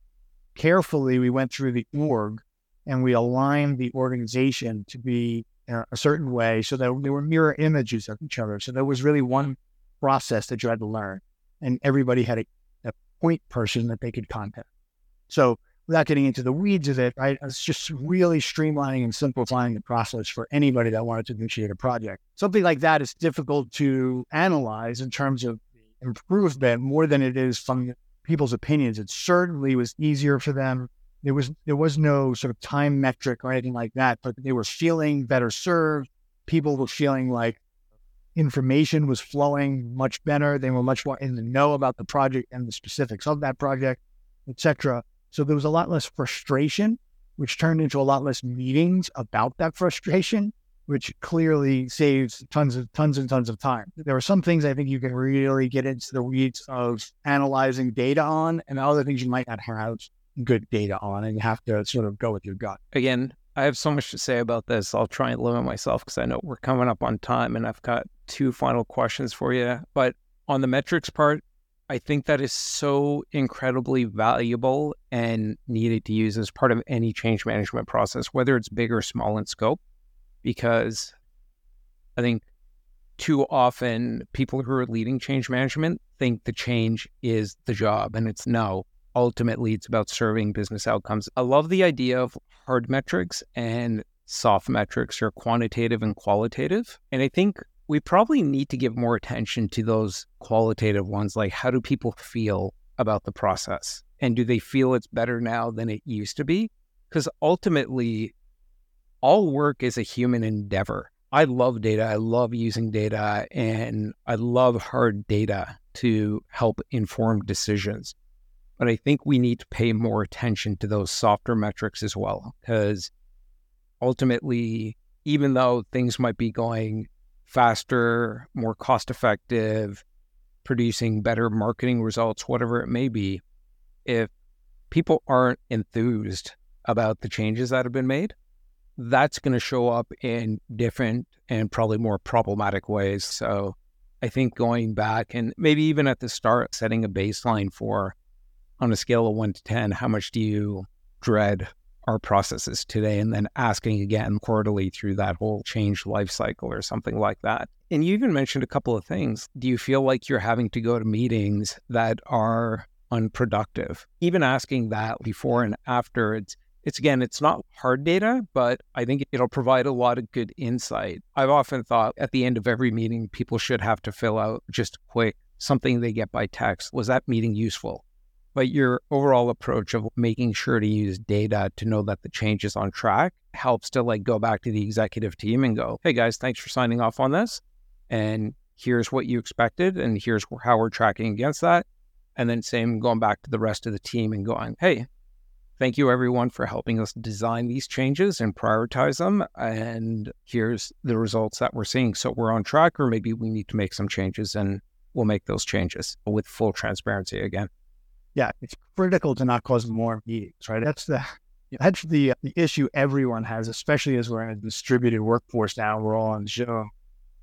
carefully, we went through the org and we aligned the organization to be a certain way so that they were mirror images of each other. So there was really one process that you had to learn, and everybody had a, a point person that they could contact. So without getting into the weeds of it, right, it's just really streamlining and simplifying the process for anybody that wanted to initiate a project. Something like that is difficult to analyze in terms of improvement more than it is from people's opinions. It certainly was easier for them there was there was no sort of time metric or anything like that, but they were feeling better served. People were feeling like information was flowing much better. They were much more in the know about the project and the specifics of that project, etc. So there was a lot less frustration, which turned into a lot less meetings about that frustration, which clearly saves tons of tons and tons of time. There are some things I think you can really get into the weeds of analyzing data on, and other things you might not have good data on, and you have to sort of go with your gut. Again, I have so much to say about this. I'll try and limit myself because I know we're coming up on time, and I've got two final questions for you. But on the metrics part, I think that is so incredibly valuable and needed to use as part of any change management process, whether it's big or small in scope, because I think too often people who are leading change management think the change is the job, and it's no ultimately it's about serving business outcomes. I love the idea of hard metrics and soft metrics or quantitative and qualitative. And I think we probably need to give more attention to those qualitative ones like how do people feel about the process? And do they feel it's better now than it used to be? Because ultimately, all work is a human endeavor. I love data. I love using data and I love hard data to help inform decisions. But I think we need to pay more attention to those softer metrics as well, because ultimately, even though things might be going faster, more cost effective, producing better marketing results, whatever it may be, if people aren't enthused about the changes that have been made, that's going to show up in different and probably more problematic ways. So I think going back and maybe even at the start, setting a baseline for on a scale of one to 10, how much do you dread our processes today? And then asking again quarterly through that whole change life cycle or something like that. And you even mentioned a couple of things. Do you feel like you're having to go to meetings that are unproductive? Even asking that before and after, it's it's again, it's not hard data, but I think it'll provide a lot of good insight. I've often thought at the end of every meeting, people should have to fill out just quick something they get by text. Was that meeting useful? But your overall approach of making sure to use data to know that the change is on track helps to like go back to the executive team and go, hey guys, thanks for signing off on this. And here's what you expected, and here's how we're tracking against that. And then same going back to the rest of the team and going, hey, thank you everyone for helping us design these changes and prioritize them. And here's the results that we're seeing. So we're on track, or maybe we need to make some changes and we'll make those changes with full transparency again. Yeah, it's critical to not cause more meetings, right? That's the that's the, the issue everyone has, especially as we're in a distributed workforce now. We're all on Zoom.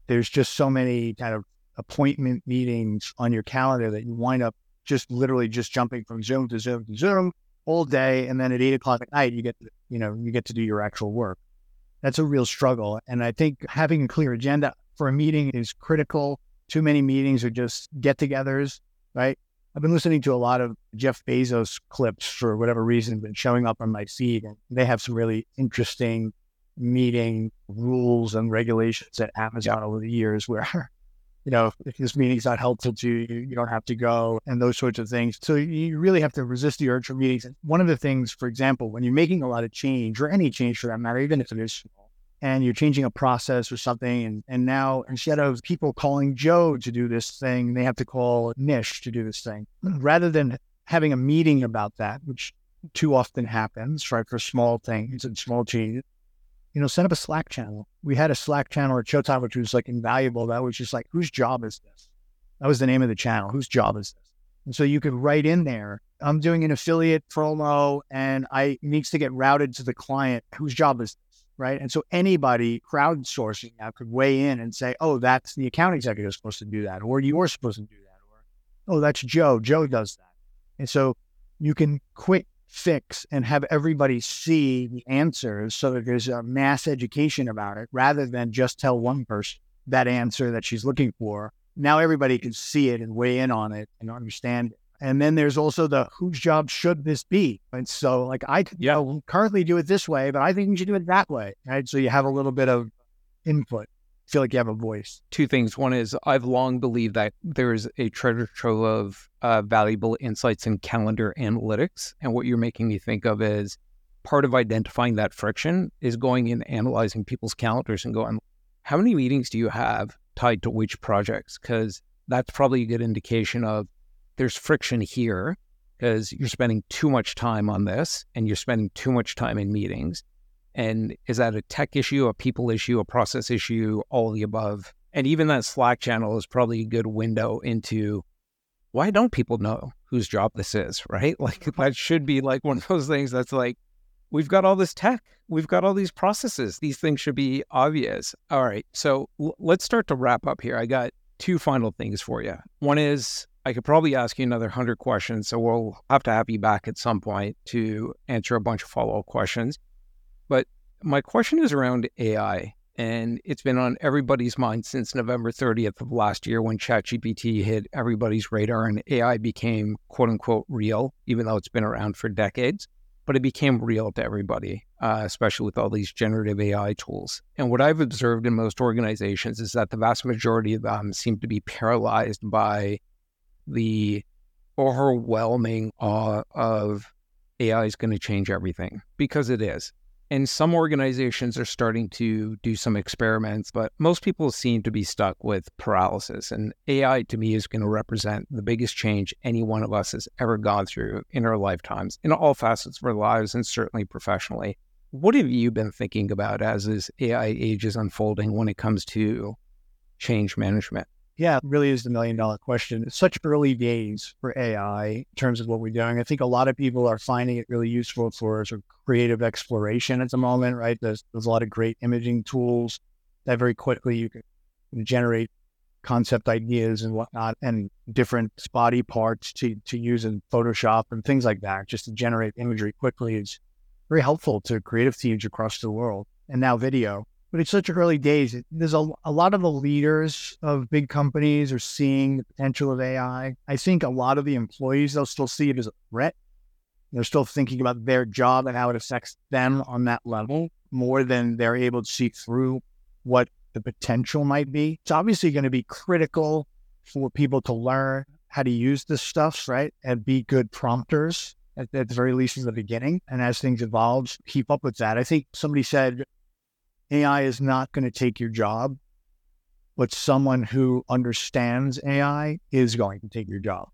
There's just so many kind of appointment meetings on your calendar that you wind up just literally just jumping from Zoom to Zoom to Zoom all day, and then at eight o'clock at night you get to, you know you get to do your actual work. That's a real struggle, and I think having a clear agenda for a meeting is critical. Too many meetings are just get-togethers, right? I've been listening to a lot of Jeff Bezos clips for whatever reason, been showing up on my feed, and they have some really interesting meeting rules and regulations at Amazon yeah. over the years where you know, if this meeting's not helpful to you, you don't have to go and those sorts of things. So you really have to resist the urge for meetings. And one of the things, for example, when you're making a lot of change or any change for that matter, even if it is small, and you're changing a process or something, and, and now instead of people calling Joe to do this thing, they have to call Nish to do this thing. Hmm. Rather than having a meeting about that, which too often happens, right, for small things and small changes, you know, set up a Slack channel. We had a Slack channel at Showtime, which was like invaluable. That was just like, whose job is this? That was the name of the channel. Whose job is this? And so you could write in there, I'm doing an affiliate promo and I needs to get routed to the client. Whose job is this? Right. And so anybody crowdsourcing that could weigh in and say, oh, that's the account executive supposed to do that, or you're supposed to do that, or oh, that's Joe. Joe does that. And so you can quick fix and have everybody see the answers so that there's a mass education about it rather than just tell one person that answer that she's looking for. Now everybody can see it and weigh in on it and understand it. And then there's also the whose job should this be? And so, like, I yeah. You know, currently do it this way, but I think you should do it that way. Right. So you have a little bit of input feel like you have a voice. Two things. One is I've long believed that there is a treasure trove of uh, valuable insights in calendar analytics. And what you're making me think of is part of identifying that friction is going and analyzing people's calendars and going, how many meetings do you have tied to which projects? Because that's probably a good indication of there's friction here because you're spending too much time on this and you're spending too much time in meetings. And is that a tech issue, a people issue, a process issue, all of the above? And even that Slack channel is probably a good window into why don't people know whose job this is, right? Like uh-huh. that should be like one of those things that's like, we've got all this tech, we've got all these processes. These things should be obvious. All right. So let's start to wrap up here. I got two final things for you. One is I could probably ask you another 100 questions. So we'll have to have you back at some point to answer a bunch of follow up questions. But my question is around AI, and it's been on everybody's mind since November 30th of last year when ChatGPT hit everybody's radar and AI became quote unquote real, even though it's been around for decades. But it became real to everybody, uh, especially with all these generative AI tools. And what I've observed in most organizations is that the vast majority of them seem to be paralyzed by the overwhelming awe of AI is going to change everything because it is. And some organizations are starting to do some experiments, but most people seem to be stuck with paralysis. And AI to me is going to represent the biggest change any one of us has ever gone through in our lifetimes, in all facets of our lives, and certainly professionally. What have you been thinking about as this AI age is unfolding when it comes to change management? Yeah, really is the million dollar question. It's such early days for AI in terms of what we're doing. I think a lot of people are finding it really useful for sort of creative exploration at the moment, right? There's, there's a lot of great imaging tools that very quickly you can generate concept ideas and whatnot and different body parts to, to use in Photoshop and things like that, just to generate imagery quickly is very helpful to creative teams across the world. And now video but it's such early days. There's a, a lot of the leaders of big companies are seeing the potential of AI. I think a lot of the employees, they'll still see it as a threat. They're still thinking about their job and how it affects them on that level more than they're able to see through what the potential might be. It's obviously going to be critical for people to learn how to use this stuff, right? And be good prompters at, at the very least in the beginning. And as things evolve, keep up with that. I think somebody said AI is not going to take your job, but someone who understands AI is going to take your job.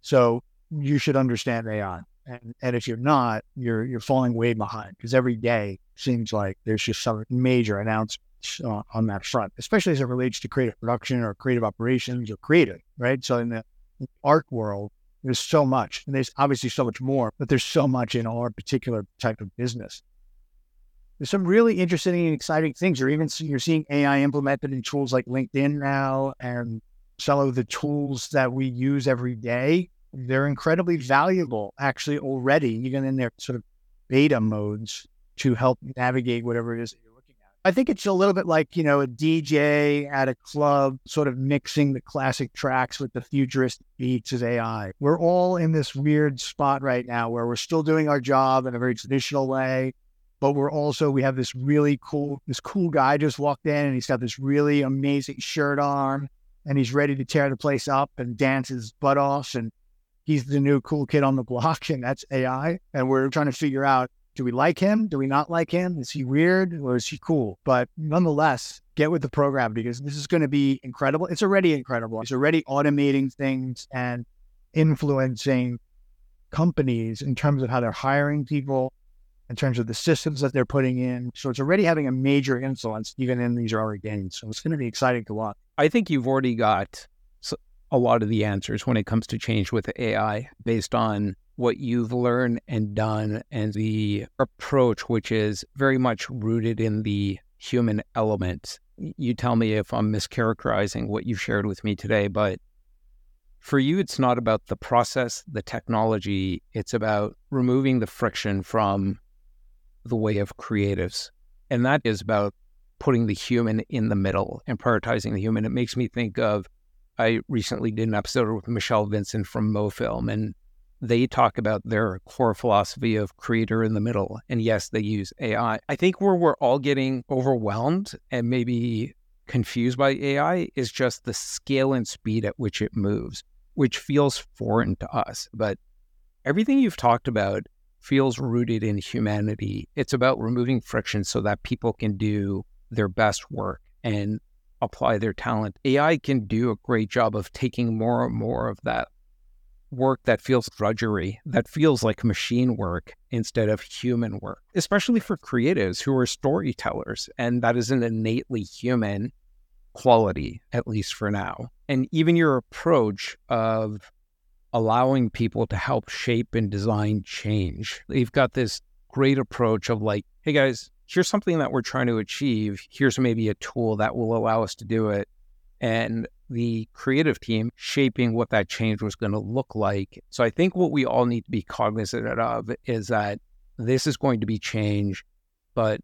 So you should understand AI. And, and if you're not, you're you're falling way behind because every day seems like there's just some major announcements on that front, especially as it relates to creative production or creative operations or creative, right? So in the art world, there's so much, and there's obviously so much more, but there's so much in our particular type of business. There's some really interesting and exciting things. You're even you're seeing AI implemented in tools like LinkedIn now, and some of the tools that we use every day they're incredibly valuable actually already, even in their sort of beta modes to help navigate whatever it is that you're looking at. I think it's a little bit like, you know, a DJ at a club sort of mixing the classic tracks with the futuristic beats of AI. We're all in this weird spot right now where we're still doing our job in a very traditional way. But we're also, we have this really cool, this cool guy just walked in and he's got this really amazing shirt on and he's ready to tear the place up and dance his butt off. And he's the new cool kid on the block and that's AI. And we're trying to figure out do we like him? Do we not like him? Is he weird or is he cool? But nonetheless, get with the program because this is going to be incredible. It's already incredible. It's already automating things and influencing companies in terms of how they're hiring people, in terms of the systems that they're putting in. So it's already having a major influence even in these early games. So it's going to be exciting to watch. I think you've already got a lot of the answers when it comes to change with AI based on what you've learned and done and the approach, which is very much rooted in the human element. You tell me if I'm mischaracterizing what you've shared with me today, but for you, it's not about the process, the technology, it's about removing the friction from the way of creatives. And that is about putting the human in the middle and prioritizing the human. It makes me think of I recently did an episode with Michelle Vincent from MoFilm, and they talk about their core philosophy of creator in the middle. And yes, they use AI. I think where we're all getting overwhelmed and maybe confused by AI is just the scale and speed at which it moves, which feels foreign to us. But everything you've talked about feels rooted in humanity. It's about removing friction so that people can do their best work and apply their talent. AI can do a great job of taking more and more of that work that feels drudgery, that feels like machine work instead of human work, especially for creatives who are storytellers. And that is an innately human quality, at least for now. And even your approach of allowing people to help shape and design change. You've got this great approach of like, hey guys, here's something that we're trying to achieve. Here's maybe a tool that will allow us to do it. And the creative team shaping what that change was going to look like. So I think what we all need to be cognizant of is that this is going to be change, but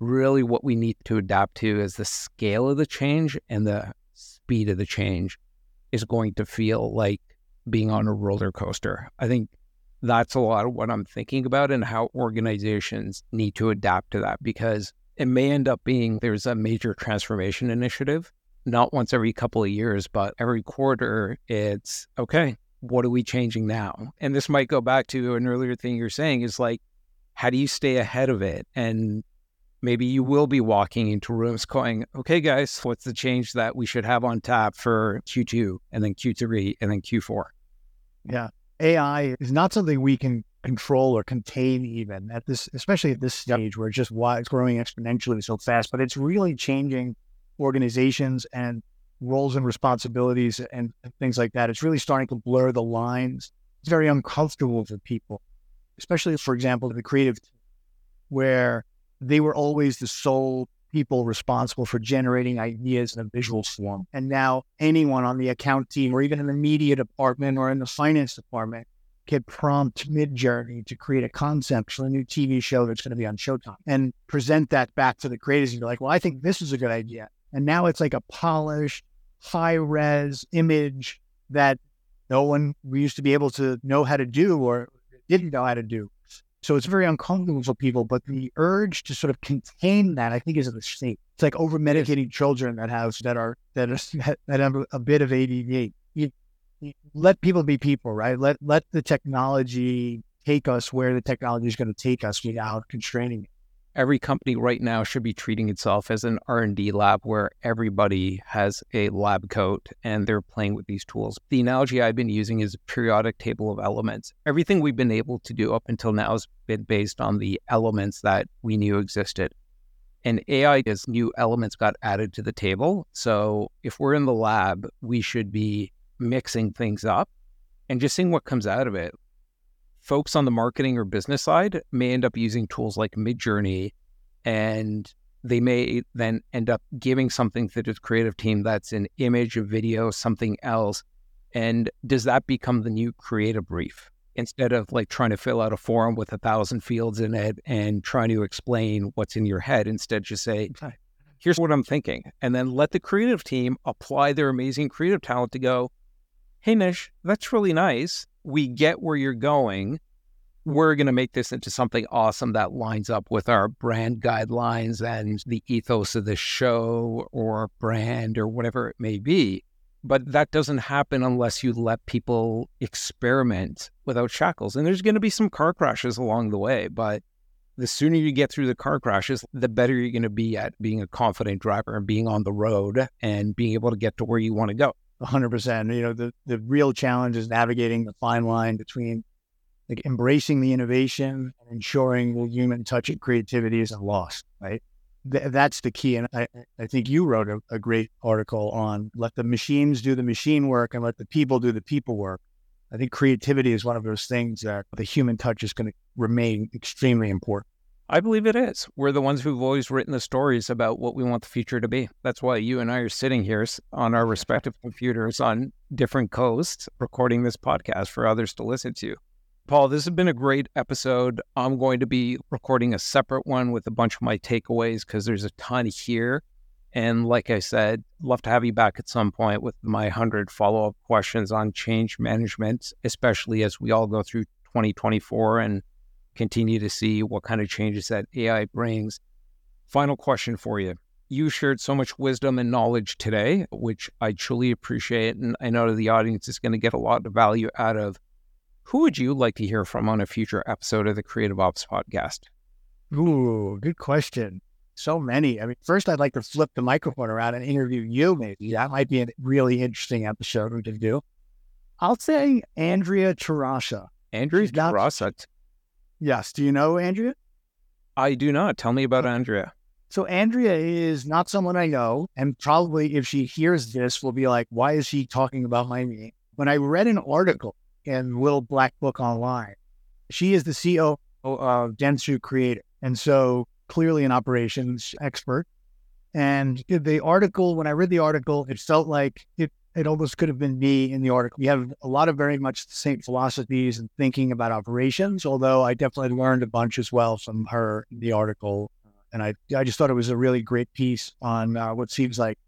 really what we need to adapt to is the scale of the change and the speed of the change is going to feel like being on a roller coaster. I think that's a lot of what I'm thinking about and how organizations need to adapt to that because it may end up being there's a major transformation initiative, not once every couple of years, but every quarter. It's okay, what are we changing now? And this might go back to an earlier thing you're saying is like, how do you stay ahead of it? And maybe you will be walking into rooms going, okay, guys, what's the change that we should have on tap for Q2 and then Q3 and then Q4? Yeah. AI is not something we can control or contain even at this, especially at this stage where it's just why it's growing exponentially so fast, but it's really changing organizations and roles and responsibilities and, and things like that. It's really starting to blur the lines. It's very uncomfortable for people, especially, for example, the creative, where they were always the sole people responsible for generating ideas in a visual form. And now anyone on the account team or even in the media department or in the finance department can prompt Midjourney to create a concept for a new TV show that's going to be on Showtime and present that back to the creators and be like, well, I think this is a good idea. And now it's like a polished, high res image that no one we used to be able to know how to do or didn't know how to do. So it's very uncomfortable for people. But the urge to sort of contain that, I think, is a mistake. It's like over medicating children that have that are that are that have a bit of ADD. You, you let people be people, right? Let let the technology take us where the technology is going to take us without constraining it every company right now should be treating itself as an r&d lab where everybody has a lab coat and they're playing with these tools. The analogy i've been using is a periodic table of elements. Everything we've been able to do up until now has been based on the elements that we knew existed. And ai as new elements got added to the table. So if we're in the lab we should be mixing things up and just seeing what comes out of it folks on the marketing or business side may end up using tools like Midjourney, and they may then end up giving something to the creative team that's an image, a video, something else. And does that become the new creative brief? Instead of like trying to fill out a form with a thousand fields in it and trying to explain what's in your head, instead just say, here's what I'm thinking. And then let the creative team apply their amazing creative talent to go, hey, Nish, that's really nice we get where you're going. We're going to make this into something awesome that lines up with our brand guidelines and the ethos of the show or brand or whatever it may be. But that doesn't happen unless you let people experiment without shackles. And there's going to be some car crashes along the way, but the sooner you get through the car crashes, the better you're going to be at being a confident driver and being on the road and being able to get to where you want to go. 100%. You know, the, the real challenge is navigating the fine line between like embracing the innovation and ensuring the human touch and creativity isn't lost, right? Th- that's the key. And I, I think you wrote a, a great article on let the machines do the machine work and let the people do the people work. I think creativity is one of those things that the human touch is going to remain extremely important. I believe it is. We're the ones who've always written the stories about what we want the future to be. That's why you and I are sitting here on our respective computers on different coasts recording this podcast for others to listen to. Paul, this has been a great episode. I'm going to be recording a separate one with a bunch of my takeaways because there's a ton here. And like I said, love to have you back at some point with my 100 follow up questions on change management, especially as we all go through 2024 and continue to see what kind of changes that AI brings. Final question for you. You shared so much wisdom and knowledge today, which I truly appreciate. And I know the audience is going to get a lot of value out of. Who would you like to hear from on a future episode of the Creative Ops podcast? Ooh, good question. So many. I mean, first, I'd like to flip the microphone around and interview you, maybe. That might be a really interesting episode to do. I'll say Andrea Tarasa. Andrea Tarasa. Yes. Do you know Andrea? I do not. Tell me about Andrea. So Andrea is not someone I know, and probably if she hears this, will be like, "Why is she talking about my name?" When I read an article in Little Black Book Online, she is the CEO of Dentsu Creative, and so clearly an operations expert. And the article, when I read the article, it felt like it it almost could have been me in the article. We have a lot of very much the same philosophies and thinking about operations, although I definitely learned a bunch as well from her in the article. And I, I just thought it was a really great piece on uh, what seems like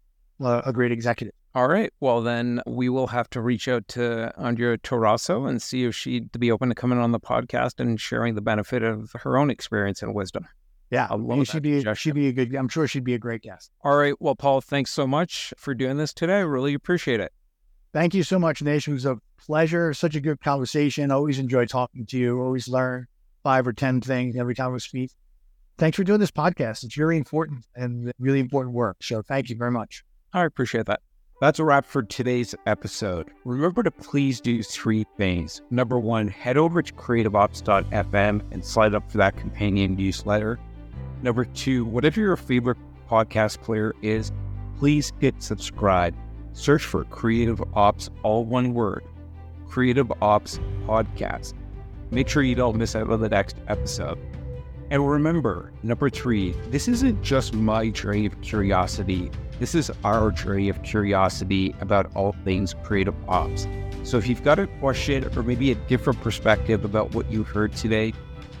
uh, a great executive. All right. Well, then we will have to reach out to Andrea Torasso and see if she'd be open to coming on the podcast and sharing the benefit of her own experience and wisdom. Yeah, she'd be she'd be a good. I'm sure she'd be a great guest. All right. Well, Paul, thanks so much for doing this today. I really appreciate it. Thank you so much, Nation. It was a pleasure. Such a good conversation. Always enjoy talking to you. Always learn five or ten things every time we speak. Thanks for doing this podcast. It's very important and really important work. So thank you very much. I appreciate that. That's a wrap for today's episode. Remember to please do three things. Number one, head over to creativeops.fm and sign up for that companion newsletter. Number two, whatever your favorite podcast player is, please hit subscribe. Search for Creative Ops, all one word, Creative Ops Podcast. Make sure you don't miss out on the next episode. And remember, number three, this isn't just my journey of curiosity. This is our journey of curiosity about all things creative ops. So if you've got a question or maybe a different perspective about what you heard today,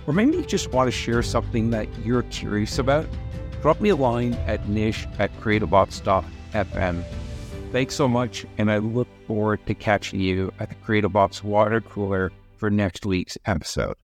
or maybe you just want to share something that you're curious about, drop me a line at nish at creativeops.fm. Thanks so much, and I look forward to catching you at the Creative Ops water cooler for next week's episode.